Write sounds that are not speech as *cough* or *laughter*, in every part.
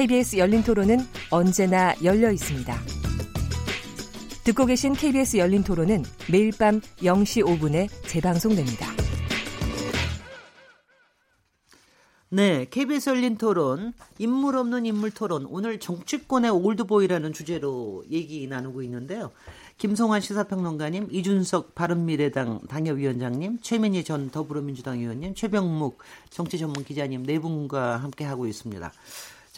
KBS 열린 토론은 언제나 열려 있습니다. 듣고 계신 KBS 열린 토론은 매일 밤 0시 5분에 재방송됩니다. 네, KBS 열린 토론, 인물 없는 인물 토론. 오늘 정치권의 올드보이라는 주제로 얘기 나누고 있는데요. 김성환 시사평론가님, 이준석 바른미래당 당협위원장님, 최민희 전 더불어민주당 의원님, 최병묵 정치전문기자님 네 분과 함께 하고 있습니다.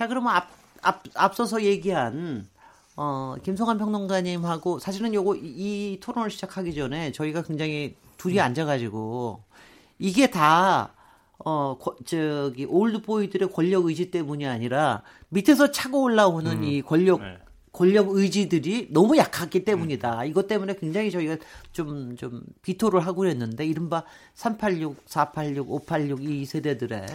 자, 그러면 앞, 앞, 앞서서 얘기한 어, 김성환 평론가님하고 사실은 요거 이, 이 토론을 시작하기 전에 저희가 굉장히 둘이 음. 앉아가지고 이게 다 어, 거, 저기, 올드보이들의 권력 의지 때문이 아니라 밑에서 차고 올라오는 음, 이 권력, 네. 권력 의지들이 너무 약했기 때문이다. 음. 이것 때문에 굉장히 저희가 좀, 좀 비토를 하고 그랬는데, 이른바 386, 486, 586 이 세대들의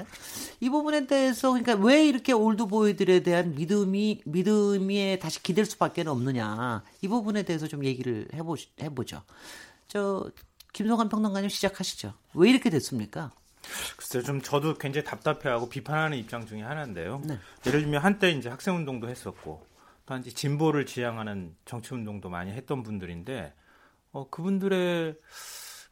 이 부분에 대해서 그러니까 왜 이렇게 올드보이들에 대한 믿음이, 믿음이 다시 기댈 수밖에 없느냐. 이 부분에 대해서 좀 얘기를 해보, 해보죠. 저, 김성환 평론가님 시작하시죠. 왜 이렇게 됐습니까? 글쎄요, 좀 저도 굉장히 답답해하고 비판하는 입장 중에 하나인데요. 네. 예를 들면 한때 이제 학생운동도 했었고, 이제 진보를 지향하는 정치 운동도 많이 했던 분들인데, 어, 그분들의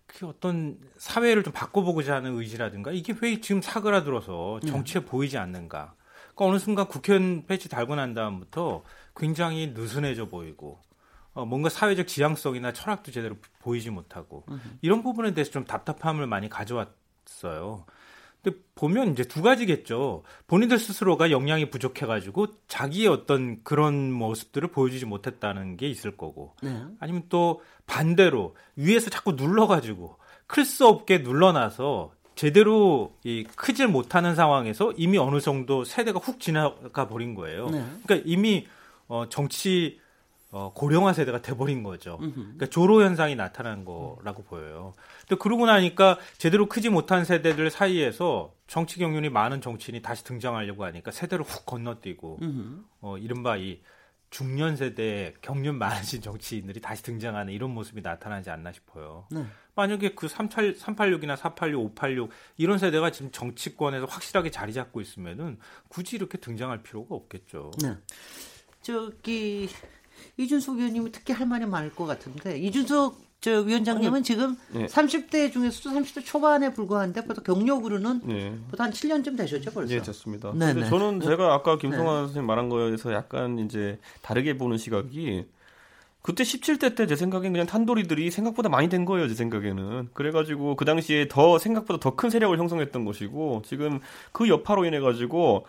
그 어떤 사회를 좀 바꿔보고자 하는 의지라든가, 이게 왜 지금 사그라들어서 네. 정치에 네. 보이지 않는가. 그러니까 어느 순간 국회의원 패치 달고 난 다음부터 굉장히 느슨해져 보이고, 어, 뭔가 사회적 지향성이나 철학도 제대로 보이지 못하고, 이런 부분에 대해서 좀 답답함을 많이 가져왔 있어요. 근데 보면 이제 두 가지겠죠. 본인들 스스로가 역량이 부족해가지고 자기의 어떤 그런 모습들을 보여주지 못했다는 게 있을 거고, 네. 아니면 또 반대로 위에서 자꾸 눌러가지고 클 수 없게 눌러놔서 제대로 이 크질 못하는 상황에서 이미 어느 정도 세대가 훅 지나가 버린 거예요. 네. 그러니까 이미 어 정치 어, 고령화 세대가 돼버린 거죠. 그러니까 조로 현상이 나타난 거라고 보여요. 근데 그러고 나니까 제대로 크지 못한 세대들 사이에서 정치 경륜이 많은 정치인이 다시 등장하려고 하니까 세대를 훅 건너뛰고 어, 이른바 이 중년 세대 경륜 많으신 정치인들이 다시 등장하는 이런 모습이 나타나지 않나 싶어요. 네. 만약에 그 386이나 486, 586 이런 세대가 지금 정치권에서 확실하게 자리 잡고 있으면은 굳이 이렇게 등장할 필요가 없겠죠. 네. 저기 이준석 의원님은 특히 할 말이 많을 것 같은데 이준석 저 위원장님은 지금 네. 30대 중에서도 30대 초반에 불과한데 보다 경력으로는 네. 보다 한 7년쯤 되셨죠 벌써. 네, 됐습니다. 네, 네. 저는 제가 아까 김성환 네. 선생님 말한 거에서 약간 이제 다르게 보는 시각이 그때 17대 때 제 생각엔 그냥 탄도리들이 생각보다 많이 된 거예요, 제 생각에는. 그래가지고 그 당시에 더 생각보다 더 큰 세력을 형성했던 것이고 지금 그 여파로 인해 가지고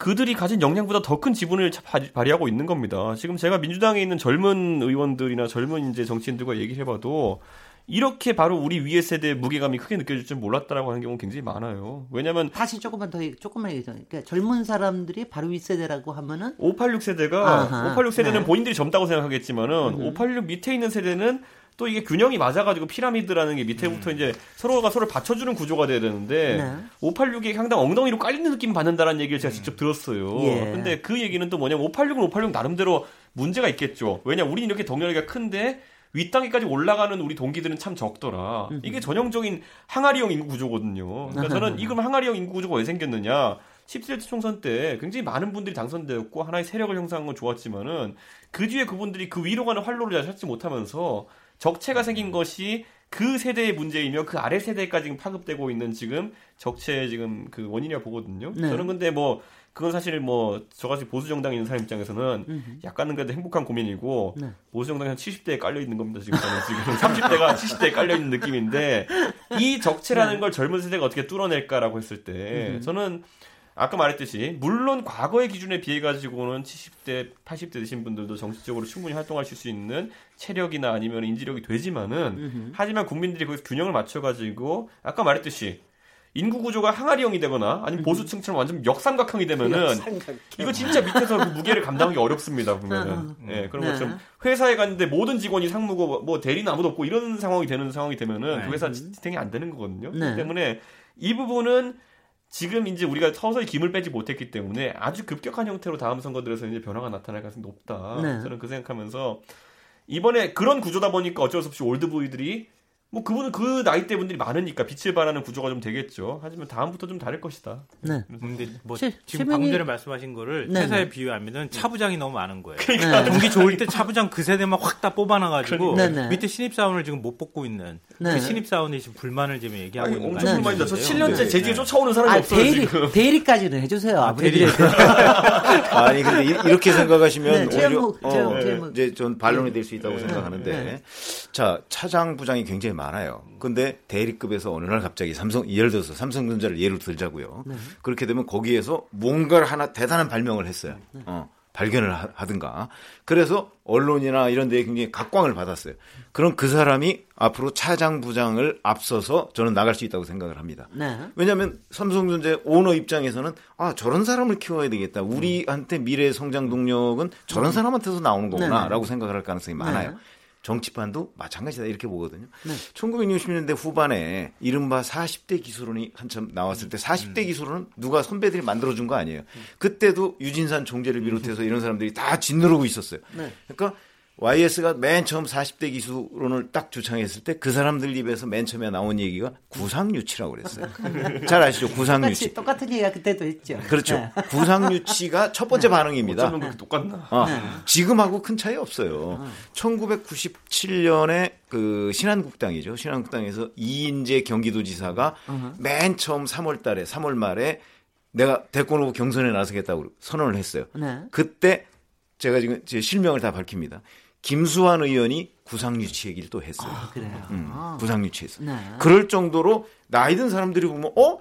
그들이 가진 역량보다 더 큰 지분을 발휘하고 있는 겁니다. 지금 제가 민주당에 있는 젊은 의원들이나 젊은 이제 정치인들과 얘기를 해봐도 이렇게 바로 우리 위의 세대의 무게감이 크게 느껴질 줄 몰랐다라고 하는 경우는 굉장히 많아요. 왜냐면 다시 조금만 더 조금만 얘기해 그러니까 젊은 사람들이 바로 위 세대라고 하면은 586 세대가 아하, 586 세대는 네. 본인들이 젊다고 생각하겠지만은 음. 586 밑에 있는 세대는 또 이게 균형이 맞아가지고 피라미드라는 게 밑에부터 음. 이제 서로가 서로 받쳐주는 구조가 돼야 되는데 네. 586이 상당 엉덩이로 깔리는 느낌 받는다라는 얘기를 제가 음. 직접 들었어요. 예. 근데 그 얘기는 또 뭐냐면 586은 586 나름대로 문제가 있겠죠. 왜냐 우리 이렇게 덩어리가 큰데 윗단계까지 올라가는 우리 동기들은 참 적더라. 이게 전형적인 항아리형 인구 구조거든요. 그러니까 *laughs* 저는 이금 항아리형 인구 구조가 왜 생겼느냐? 17대 총선 때 굉장히 많은 분들이 당선되었고 하나의 세력을 형성한 건 좋았지만은 그 뒤에 그분들이 그 위로 가는 활로를 잘 찾지 못하면서 적체가 생긴 것이 그 세대의 문제이며 그 아래 세대까지 파급되고 있는 지금 적체의 지금 그 원인이라고 보거든요. 네. 저는 근데 뭐 그건 사실 뭐 저같이 보수 정당에 있는 사람 입장에서는 음흠. 약간은 그래도 행복한 고민이고 네. 보수 정당이 한 70대에 깔려 있는 겁니다. 지금 저는 지금 *laughs* 30대가 70대에 깔려 있는 느낌인데 이 적체라는 네. 걸 젊은 세대가 어떻게 뚫어낼까라고 했을 때 음흠. 저는 아까 말했듯이 물론 과거의 기준에 비해 가지고는 70대, 80대 되신 분들도 정치적으로 충분히 활동하실 수 있는 체력이나 아니면 인지력이 되지만은 음흠. 하지만 국민들이 거기서 균형을 맞춰 가지고 아까 말했듯이 인구 구조가 항아리형이 되거나 아니면 보수층처럼 완전 역삼각형이 되면은 이거 진짜 밑에서 그 무게를 감당하기 어렵습니다 보면은 어. 예 네, 그런 네. 것처럼 회사에 갔는데 모든 직원이 상무고 뭐 대리는 아무도 없고 이런 상황이 되는 상황이 되면은 네. 그 회사 지탱이 안 되는 거거든요. 네. 때문에 이 부분은 지금 이제 우리가 서서히 김을 빼지 못했기 때문에 아주 급격한 형태로 다음 선거들에서 이제 변화가 나타날 가능성이 높다. 네. 저는 그 생각하면서 이번에 그런 구조다 보니까 어쩔 수 없이 올드보이들이 뭐 그분은 그 나이대 분들이 많으니까 빛을 발하는 구조가 좀 되겠죠. 하지만 다음부터 좀 다를 것이다. 네. 근데 뭐 시, 지금 방금 전에 말씀하신 거를 네. 회사에 비유하면은 차부장이 너무 많은 거예요. 그러니까 네. 경기 좋을 때 차부장 그 세대만 확 다 뽑아놔가지고 네, 네. 밑에 신입 사원을 지금 못 뽑고 있는 네. 그 신입 사원이 지금 불만을 지금 얘기하고 아니, 있는 거예요. 엄청 불만이다. 저 7년째 제지에 쫓아오는 사람이 아, 없어요. 대리, 지금. *laughs* 대리까지는 해주세요. 아, 대리. *laughs* 아니 근데 이렇게 생각하시면 오히려 어, 이제 전 반론이 될 수 있다고 생각하는데 자 차장 부장이 굉장히 많아요. 근데 대리급에서 어느 날 갑자기 삼성 예를 들어서 삼성전자를 예를 들자고요. 네. 그렇게 되면 거기에서 뭔가를 하나 대단한 발명을 했어요. 네. 어, 발견을 하든가. 그래서 언론이나 이런 데에 굉장히 각광을 받았어요. 그럼 그 사람이 앞으로 차장 부장을 앞서서 저는 나갈 수 있다고 생각을 합니다. 네. 왜냐하면 삼성전자 오너 입장에서는 아 저런 사람을 키워야 되겠다. 우리한테 미래 성장 동력은 저런 사람한테서 나오는 거구나라고 네. 생각을 할 가능성이 많아요. 네. 정치판도 마찬가지다 이렇게 보거든요. 네. 1960년대 후반에 이른바 40대 기술론이 한참 나왔을 때 40대 음. 기술론은 누가 선배들이 만들어준 거 아니에요. 그때도 유진산 총재를 비롯해서 이런 사람들이 다 짓누르고 있었어요. 네. 그러니까 YS가 맨 처음 40대 기술론을 딱 주창했을 때 그 사람들 입에서 맨 처음에 나온 얘기가 구상유치라고 그랬어요. *laughs* 잘 아시죠? 구상유치. 똑같은 얘기가 그때도 했죠. 그렇죠. 네. 구상유치가 첫 번째 네. 반응입니다. 어쩌면 그렇게 똑같나? 어, 네. 지금하고 큰 차이 없어요. 1997년에 그 신한국당이죠. 신한국당에서 이인재 경기도지사가 맨 처음 3월 달에 3월 말에 내가 대권 후보 경선에 나서겠다고 선언을 했어요. 네. 그때 제가 지금 제 실명을 다 밝힙니다. 김수환 의원이 구상유치 얘기를 또 했어요. 아, 그래요. 음, 아. 구상유치에서. 네. 그럴 정도로 나이 든 사람들이 보면 어?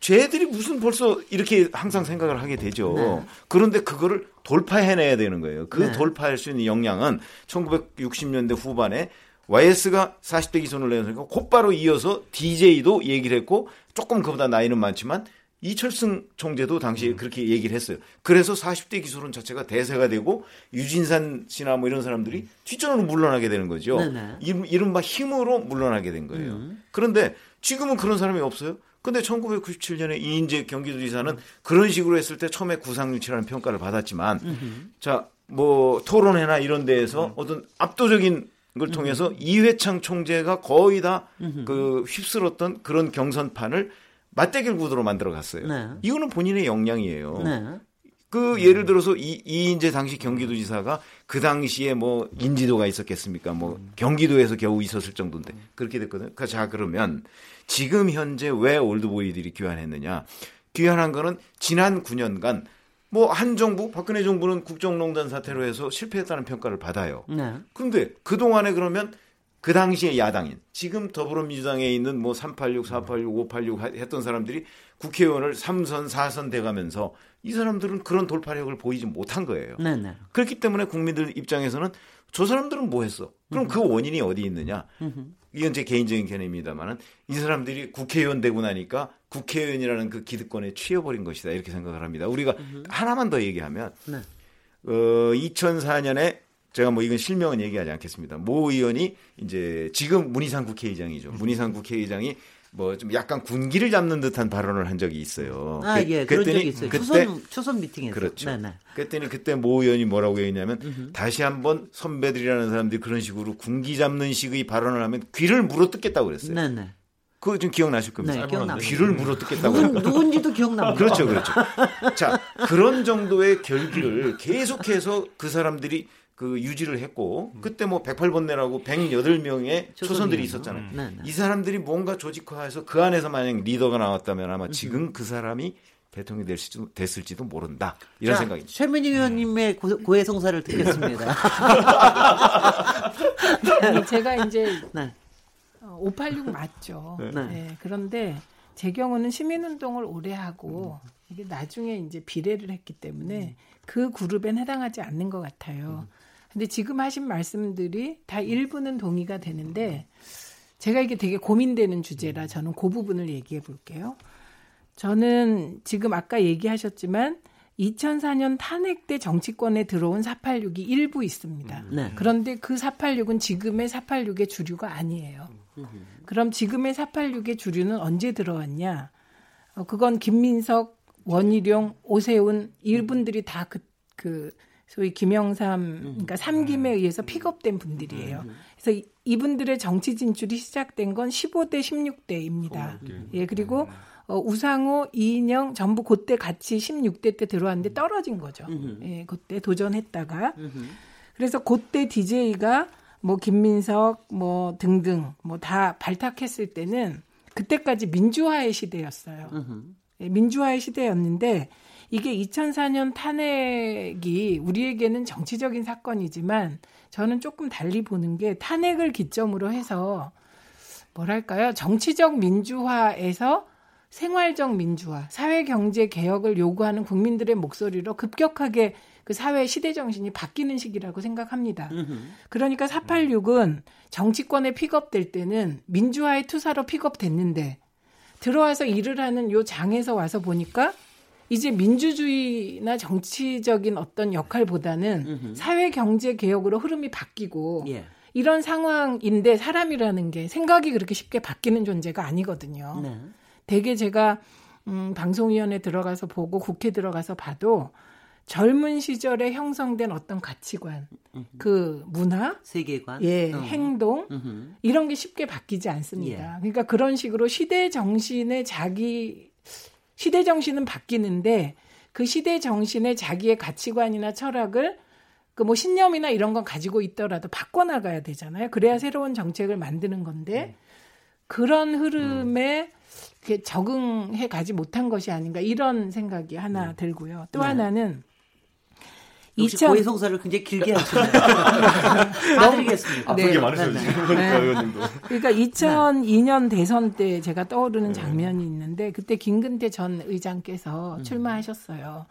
쟤들이 무슨 벌써 이렇게 항상 생각을 하게 되죠. 네. 그런데 그거를 돌파해내야 되는 거예요. 그 네. 돌파할 수 있는 역량은 1960년대 후반에 YS가 40대 기선을 내놓으니까 곧바로 이어서 DJ도 얘기를 했고 조금 그보다 나이는 많지만 이철승 총재도 당시에 음. 그렇게 얘기를 했어요. 그래서 40대 기술론 자체가 대세가 되고 유진산 씨나 뭐 이런 사람들이 뒷전으로 물러나게 되는 거죠. 네네. 이른바 힘으로 물러나게 된 거예요. 음. 그런데 지금은 그런 사람이 없어요. 근데 1997년에 이인재 경기도지사는 그런 식으로 했을 때 처음에 구상유치라는 평가를 받았지만 음흠. 자, 뭐 토론회나 이런 데에서 음. 어떤 압도적인 걸 통해서 음흠. 이회창 총재가 거의 다 그 휩쓸었던 그런 경선판을 맞대결 구도로 만들어 갔어요. 네. 이거는 본인의 역량이에요. 네. 그 예를 들어서 이, 이인재 당시 경기도지사가 그 당시에 뭐 인지도가 있었겠습니까? 뭐 경기도에서 겨우 있었을 정도인데 그렇게 됐거든요. 그러니까 자 그러면 지금 현재 왜 올드보이들이 귀환했느냐? 귀환한 거는 지난 9년간 뭐 한 정부 박근혜 정부는 국정농단 사태로 해서 실패했다는 평가를 받아요. 네. 그런데 그 동안에 그러면 그 당시에 야당인 지금 더불어민주당에 있는 뭐 386, 486, 586 했던 사람들이 국회의원을 3선, 4선 돼가면서 이 사람들은 그런 돌파력을 보이지 못한 거예요. 네네. 네. 그렇기 때문에 국민들 입장에서는 저 사람들은 뭐 했어? 그럼 그 원인이 어디 있느냐? 이건 제 개인적인 견해입니다만은 이 사람들이 국회의원 되고 나니까 국회의원이라는 그 기득권에 취해버린 것이다 이렇게 생각을 합니다. 우리가 하나만 더 얘기하면 네. 어, 2004년에 제가 뭐 이건 실명은 얘기하지 않겠습니다. 모 의원이 이제 지금 문희상 국회의장이죠. 음. 문희상 국회의장이 뭐 좀 약간 군기를 잡는 듯한 발언을 한 적이 있어요. 아, 그, 예, 그런 적이 있어요. 그때 초선, 초선 미팅에서. 그렇죠. 네네. 네. 그랬더니 그때 모 의원이 뭐라고 했냐면 음흠. 다시 한번 선배들이라는 사람들이 그런 식으로 군기 잡는 식의 발언을 하면 귀를 물어뜯겠다고 그랬어요. 네네. 네. 그거 좀 기억나실 겁니다. 네, 기억나. 귀를 물어뜯겠다고. 누군, 누군지도 기억납니다. *laughs* 그렇죠, 그렇죠. 자, 그런 정도의 결기를 계속해서 그 사람들이 그 유지를 했고 음. 그때 뭐 108번 내라고 108명의 초선들이 있었잖아요. 음. 네, 네. 이 사람들이 뭔가 조직화해서 그 안에서 만약 리더가 나왔다면 아마 지금 그 사람이 대통령이 될 수도, 됐을지도 모른다. 이런 생각입니다. 최민희 의원님의 고, 해 성사를 듣겠습니다. *laughs* 네, 제가 이제 네. 586 어, 맞죠. 네. 네. 그런데 제 경우는 시민운동을 오래 하고 이게 나중에 이제 비례를 했기 때문에 그 그룹엔 해당하지 않는 것 같아요. 근데 지금 하신 말씀들이 다 일부는 동의가 되는데 제가 이게 되게 고민되는 주제라 저는 그 부분을 얘기해 볼게요. 저는 지금 아까 얘기하셨지만 2004년 탄핵 때 정치권에 들어온 486이 일부 있습니다. 네. 그런데 그 486은 지금의 486의 주류가 아니에요. 그럼 지금의 486의 주류는 언제 들어왔냐? 어, 그건 김민석, 원희룡, 오세훈 이분들이 다 그, 그 소위 김영삼, 그러니까 삼김에 의해서 픽업된 분들이에요. 그래서 이분들의 정치 진출이 시작된 건 15대, 16대입니다. 예, 그리고 어, 우상호, 이인영 전부 그때 같이 16대 때 들어왔는데 떨어진 거죠. 예, 그때 도전했다가. 그래서 그때 DJ가 뭐 김민석 뭐 등등 뭐 다 발탁했을 때는 그때까지 민주화의 시대였어요. 예, 민주화의 시대였는데 이게 2004년 탄핵이 우리에게는 정치적인 사건이지만 저는 조금 달리 보는 게 탄핵을 기점으로 해서 뭐랄까요 정치적 민주화에서 생활적 민주화, 사회 경제 개혁을 요구하는 국민들의 목소리로 급격하게 그 사회 시대 정신이 바뀌는 시기라고 생각합니다. 그러니까 486은 정치권에 픽업될 때는 민주화의 투사로 픽업됐는데 들어와서 일을 하는 요 장에서 와서 보니까 이제 민주주의나 정치적인 어떤 역할보다는 사회 경제 개혁으로 흐름이 바뀌고 예. 이런 상황인데 사람이라는 게 생각이 그렇게 쉽게 바뀌는 존재가 아니거든요. 네. 대개 제가 음, 방송위원회 들어가서 보고 국회 들어가서 봐도 젊은 시절에 형성된 어떤 가치관, 그 문화, 세계관, 예, 어. 행동 음흠. 이런 게 쉽게 바뀌지 않습니다. 예. 그러니까 그런 식으로 시대 정신의 자기 시대 정신은 바뀌는데 그 시대 정신의 자기의 가치관이나 철학을 그 뭐 신념이나 이런 건 가지고 있더라도 바꿔 나가야 되잖아요. 그래야 새로운 정책을 만드는 건데 음. 그런 흐름에 음. 적응해 가지 못한 것이 아닌가 이런 생각이 하나 음. 들고요. 또 네. 하나는 역시 2000... 고해성사를 굉장히 길게 하시네요. *laughs* 봐드리겠습니다. 네. 게 많으세요, 네. 지금 그러니까 의원님도. 그러니까 2002년 대선 때 제가 떠오르는 네. 장면이 있는데 그때 김근태 전 의장께서 음. 출마하셨어요.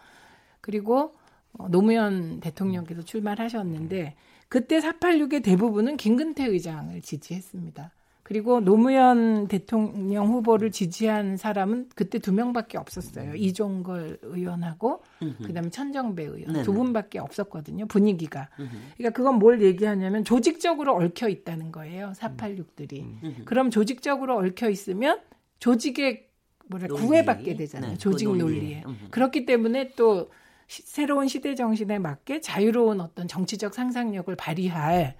그리고 어, 노무현 대통령께서 출마하셨는데 그때 486의 대부분은 김근태 의장을 지지했습니다. 그리고 노무현 대통령 후보를 지지한 사람은 그때 두 명밖에 없었어요. 음. 이종걸 의원하고 그다음에 천정배 의원 네네. 두 분밖에 없었거든요. 분위기가. 음흠. 그러니까 그건 뭘 얘기하냐면 조직적으로 얽혀 있다는 거예요. 486들이. 음. 그럼 조직적으로 얽혀 있으면 조직의 뭐라 구애받게 되잖아요. 네, 조직 그 논리에. 그렇기 때문에 또 시, 새로운 시대 정신에 맞게 자유로운 어떤 정치적 상상력을 발휘할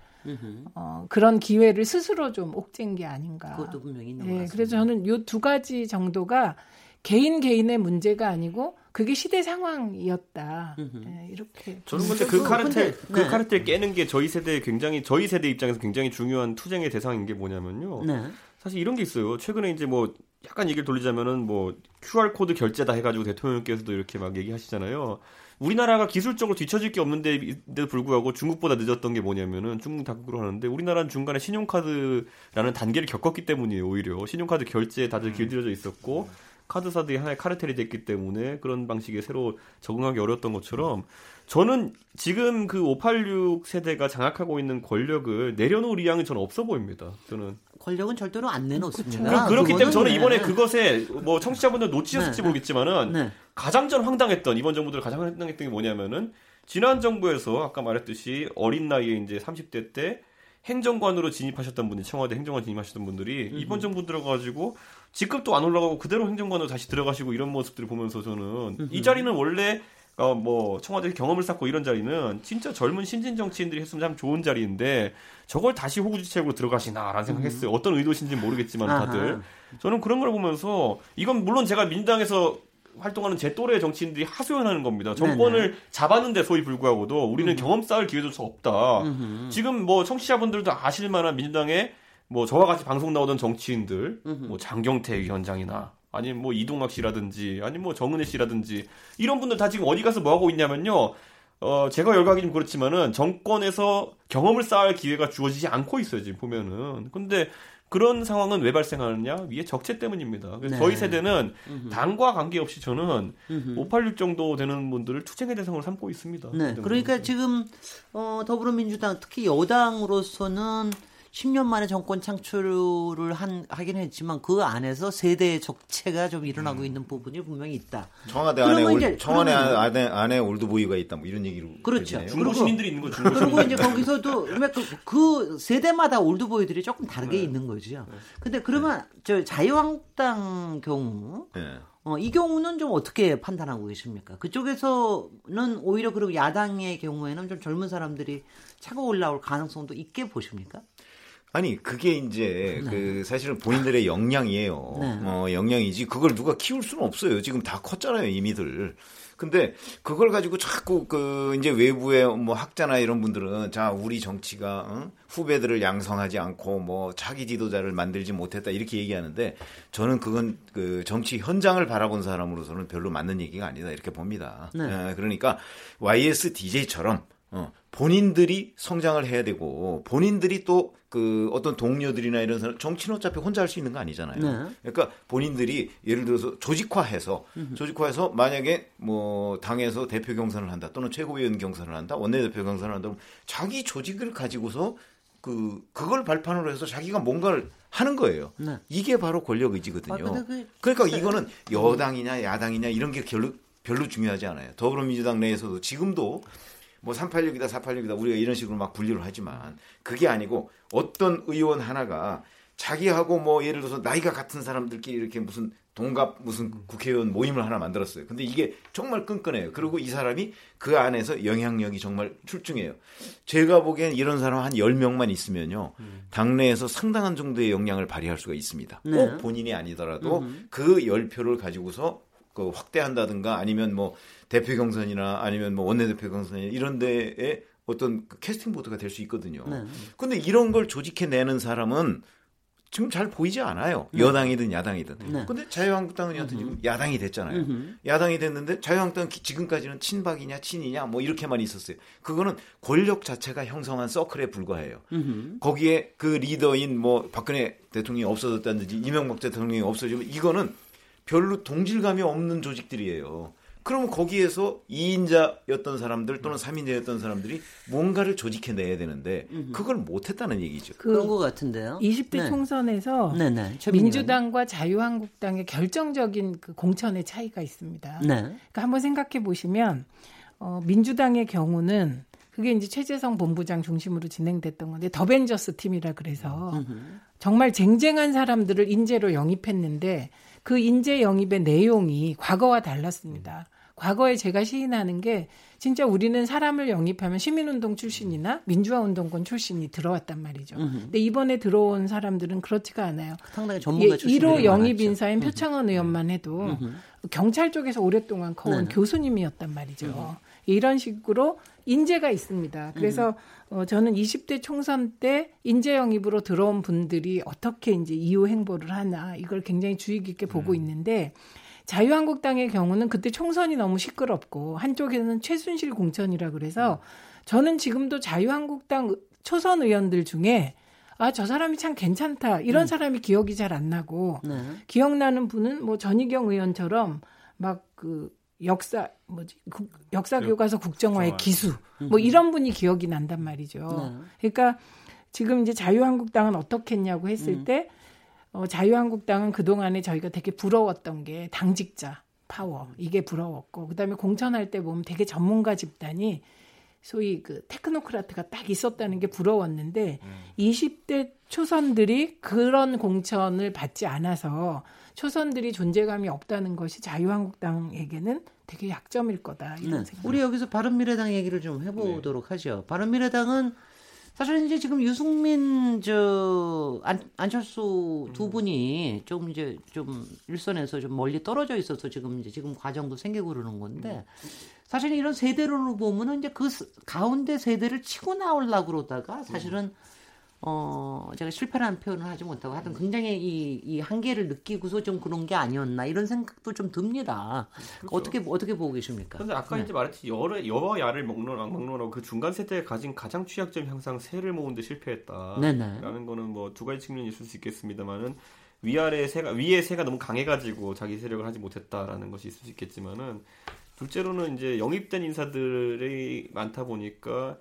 어, 그런 기회를 스스로 좀 옥죄인 게 아닌가. 그것도 분명히 있는 네, 그래서 저는 요 두 가지 정도가 개인 개인의 문제가 아니고 그게 시대 상황이었다. 네, 이렇게. 저는 근데 그 카르텔 그 네. 카르텔 깨는 게 저희 세대 굉장히 저희 세대 입장에서 굉장히 중요한 투쟁의 대상인 게 뭐냐면요. 네. 사실 이런 게 있어요. 최근에 이제 뭐 약간 얘기를 돌리자면은 뭐 QR 코드 결제다 해가지고 대통령께서도 이렇게 막 얘기하시잖아요. 우리나라가 기술적으로 뒤처질 게 없는데도 불구하고 중국보다 늦었던 게 뭐냐면은 중국 다국으로 하는데 우리나라는 중간에 신용카드라는 단계를 겪었기 때문이에요 오히려 신용카드 결제에 다들 음. 길들여져 있었고 카드사들이 하나의 카르텔이 됐기 때문에 그런 방식에 새로 적응하기 어려웠던 것처럼 저는 지금 그 586 세대가 장악하고 있는 권력을 내려놓을 의향은 저는 없어 보입니다. 저는 권력은 절대로 안 내놓습니다. 그, 렇기 때문에 저는 이번에 네. 그것에 뭐 청취자분들 놓치셨을지 네. 모르겠지만은 네. 가장 전 황당했던 이번 정부들 가장 황당했던 게 뭐냐면은 지난 정부에서 아까 말했듯이 어린 나이에 이제 30대 때 행정관으로 진입하셨던 분이 청와대 행정관 진입하셨던 분들이. 이번 정부 들어가지고 직급도 안 올라가고 그대로 행정관으로 다시 들어가시고 이런 모습들을 보면서 저는. 이 자리는 원래 어, 뭐, 청와대 경험을 쌓고 이런 자리는 진짜 젊은 신진 정치인들이 했으면 참 좋은 자리인데 저걸 다시 호구지책으로 들어가시나라는 생각했어요. 음. 어떤 의도신지 는 모르겠지만 다들. 아하. 저는 그런 걸 보면서 이건 물론 제가 민주당에서 활동하는 제 또래 정치인들이 하소연하는 겁니다. 정권을 네네. 잡았는데 소위 불구하고도 우리는 음. 경험 쌓을 기회조차 없다. 음흠. 지금 뭐 청취자분들도 아실 만한 민주당의 뭐 저와 같이 방송 나오던 정치인들, 음흠. 뭐 장경태 위원장이나 아니면 뭐 이동학 씨라든지 아니면 뭐 정은혜 씨라든지 이런 분들 다 지금 어디 가서 뭐 하고 있냐면요. 어, 제가 열광이 좀 그렇지만은 정권에서 경험을 쌓을 기회가 주어지지 않고 있어요, 지금 보면은. 근데 그런 상황은 왜 발생하느냐? 위에 적체 때문입니다. 그래서 네. 저희 세대는 음흠. 당과 관계없이 저는 음흠. 586 정도 되는 분들을 투쟁의 대상으로 삼고 있습니다. 네. 그러니까 지금 어, 더불어민주당 특히 여당으로서는 10년 만에 정권 창출을 한 하긴 했지만 그 안에서 세대 적체가 좀 일어나고 음. 있는 부분이 분명히 있다. 청와대 안에 올, 청와대 안에 안에 올드보이가 있다 뭐 이런 얘기로 그렇죠. 중고 신인들이 있는 거죠. 그리고 이제 거기서도 그, 그 세대마다 올드보이들이 조금 다르게 네. 있는 거죠. 네. 근데 그러면 저 자유한국당 경우 네. 어, 이 경우는 좀 어떻게 판단하고 계십니까? 그쪽에서는 오히려 그리고 야당의 경우에는 좀 젊은 사람들이 차고 올라올 가능성도 있게 보십니까? 아니 그게 이제 네. 그 사실은 본인들의 역량이에요. 네. 어 역량이지 그걸 누가 키울 수는 없어요. 지금 다 컸잖아요 이미들. 근데 그걸 가지고 자꾸 그 이제 외부의 뭐 학자나 이런 분들은 자 우리 정치가 응? 후배들을 양성하지 않고 뭐 자기 지도자를 만들지 못했다 이렇게 얘기하는데 저는 그건 그 정치 현장을 바라본 사람으로서는 별로 맞는 얘기가 아니다 이렇게 봅니다. 네. 예, 그러니까 YSDJ처럼 어, 본인들이 성장을 해야 되고 본인들이 또 그 어떤 동료들이나 이런 사람 정치는 어차피 혼자 할 수 있는 거 아니잖아요. 네. 그러니까 본인들이 예를 들어서 조직화해서 조직화해서 만약에 뭐 당에서 대표 경선을 한다 또는 최고위원 경선을 한다 원내대표 경선을 한다 면 자기 조직을 가지고서 그 그걸 발판으로 해서 자기가 뭔가를 하는 거예요. 네. 이게 바로 권력 의지거든요. 아, 그, 그러니까 이거는 여당이냐 야당이냐 이런 게 별로 별로 중요하지 않아요. 더불어민주당 내에서도 지금도 뭐 386이다 486이다 우리가 이런 식으로 막 분류를 하지만 그게 아니고 어떤 의원 하나가 자기하고 뭐 예를 들어서 나이가 같은 사람들끼리 이렇게 무슨 동갑 무슨 국회의원 모임을 하나 만들었어요. 근데 이게 정말 끈끈해요. 그리고 이 사람이 그 안에서 영향력이 정말 출중해요. 제가 보기엔 이런 사람 한 10명만 있으면요. 당내에서 상당한 정도의 영향을 발휘할 수가 있습니다. 네. 꼭 본인이 아니더라도 음. 그 10표를 가지고서 그 확대한다든가 아니면 뭐 대표 경선이나 아니면 뭐 원내대표 경선이나 이런 데에 어떤 그 캐스팅 보드가 될 수 있거든요. 네. 근데 이런 걸 조직해내는 사람은 지금 잘 보이지 않아요. 네. 여당이든 야당이든. 네. 근데 자유한국당은 여튼 지금 야당이 됐잖아요. 음흠. 야당이 됐는데 자유한국당은 지금까지는 친박이냐 친이냐 뭐 이렇게만 있었어요. 그거는 권력 자체가 형성한 서클에 불과해요. 음흠. 거기에 그 리더인 뭐 박근혜 대통령이 없어졌다든지 이명박 대통령이 없어지면 이거는 별로 동질감이 없는 조직들이에요. 그러면 거기에서 2인자였던 사람들 또는 3인자였던 사람들이 뭔가를 조직해내야 되는데 그걸 못했다는 얘기죠. 그, 런것 같은데요. 20대 네. 총선에서 네네. 네. 민주당과 자유한국당의 결정적인 그 공천의 차이가 있습니다. 네. 그러니까 한번 생각해 보시면 어, 민주당의 경우는 그게 이제 최재성 본부장 중심으로 진행됐던 건데 더벤져스 팀이라 그래서 정말 쟁쟁한 사람들을 인재로 영입했는데 그 인재 영입의 내용이 과거와 달랐습니다. 과거에 제가 시인하는 게 진짜 우리는 사람을 영입하면 시민운동 출신이나 민주화운동권 출신이 들어왔단 말이죠. 음흠. 근데 이번에 들어온 사람들은 그렇지가 않아요. 상당히 전문가 출신 1호 영입 인사인 표창원 의원만 해도 음흠. 경찰 쪽에서 오랫동안 커온 네 교수님이었단 말이죠. 이런 식으로 인재가 있습니다. 그래서 어, 저는 20대 총선 때 인재 영입으로 들어온 분들이 어떻게 이제 이후 행보를 하나 이걸 굉장히 주의 깊게 보고 음. 있는데 자유한국당의 경우는 그때 총선이 너무 시끄럽고 한쪽에는 최순실 공천이라 그래서 저는 지금도 자유한국당 초선 의원들 중에 아, 저 사람이 참 괜찮다. 이런 음. 사람이 기억이 잘 안 나고 네. 기억나는 분은 뭐 전희경 의원처럼 막 그 역사 뭐지 국, 역사 교과서 국정화의 기수 뭐 이런 분이 기억이 난단 말이죠. 네. 그러니까 지금 이제 자유한국당은 어떻게 했냐고 했을 음. 때 어, 자유한국당은 그동안에 저희가 되게 부러웠던 게 당직자 파워 이게 부러웠고 그다음에 공천할 때 보면 되게 전문가 집단이 소위 그 테크노크라트가 딱 있었다는 게 부러웠는데 음. 20대 초선들이 그런 공천을 받지 않아서 초선들이 존재감이 없다는 것이 자유한국당에게는 되게 약점일 거다 이런 네. 생각. 우리 여기서 바른미래당 얘기를 좀 해보도록 네. 하죠. 바른미래당은 사실 이제 지금 유승민 저 안, 안철수 두 분이 좀 이제 좀 일선에서 좀 멀리 떨어져 있어서 지금 이제 지금 과정도 생기고 그러는 건데 사실 이런 세대로 보면은 이제 그 가운데 세대를 치고 나오려고 그러다가 사실은 음. 어, 제가 실패라는 표현을 하지 못하고 하여튼 굉장히 이, 이 한계를 느끼고서 좀 그런 게 아니었나 이런 생각도 좀 듭니다. 그렇죠. 어떻게, 어떻게 보고 계십니까? 근데 아까 네. 이제 말했듯이 여러, 여야를 먹노라, 먹노라고 그 중간 세대에 가진 가장 취약점 향상 세를 모으는데 실패했다. 네네. 라는 거는 뭐 두 가지 측면이 있을 수 있겠습니다만은 위아래 세가, 위에 세가 너무 강해가지고 자기 세력을 하지 못했다라는 것이 있을 수 있겠지만은 둘째로는 이제 영입된 인사들이 많다 보니까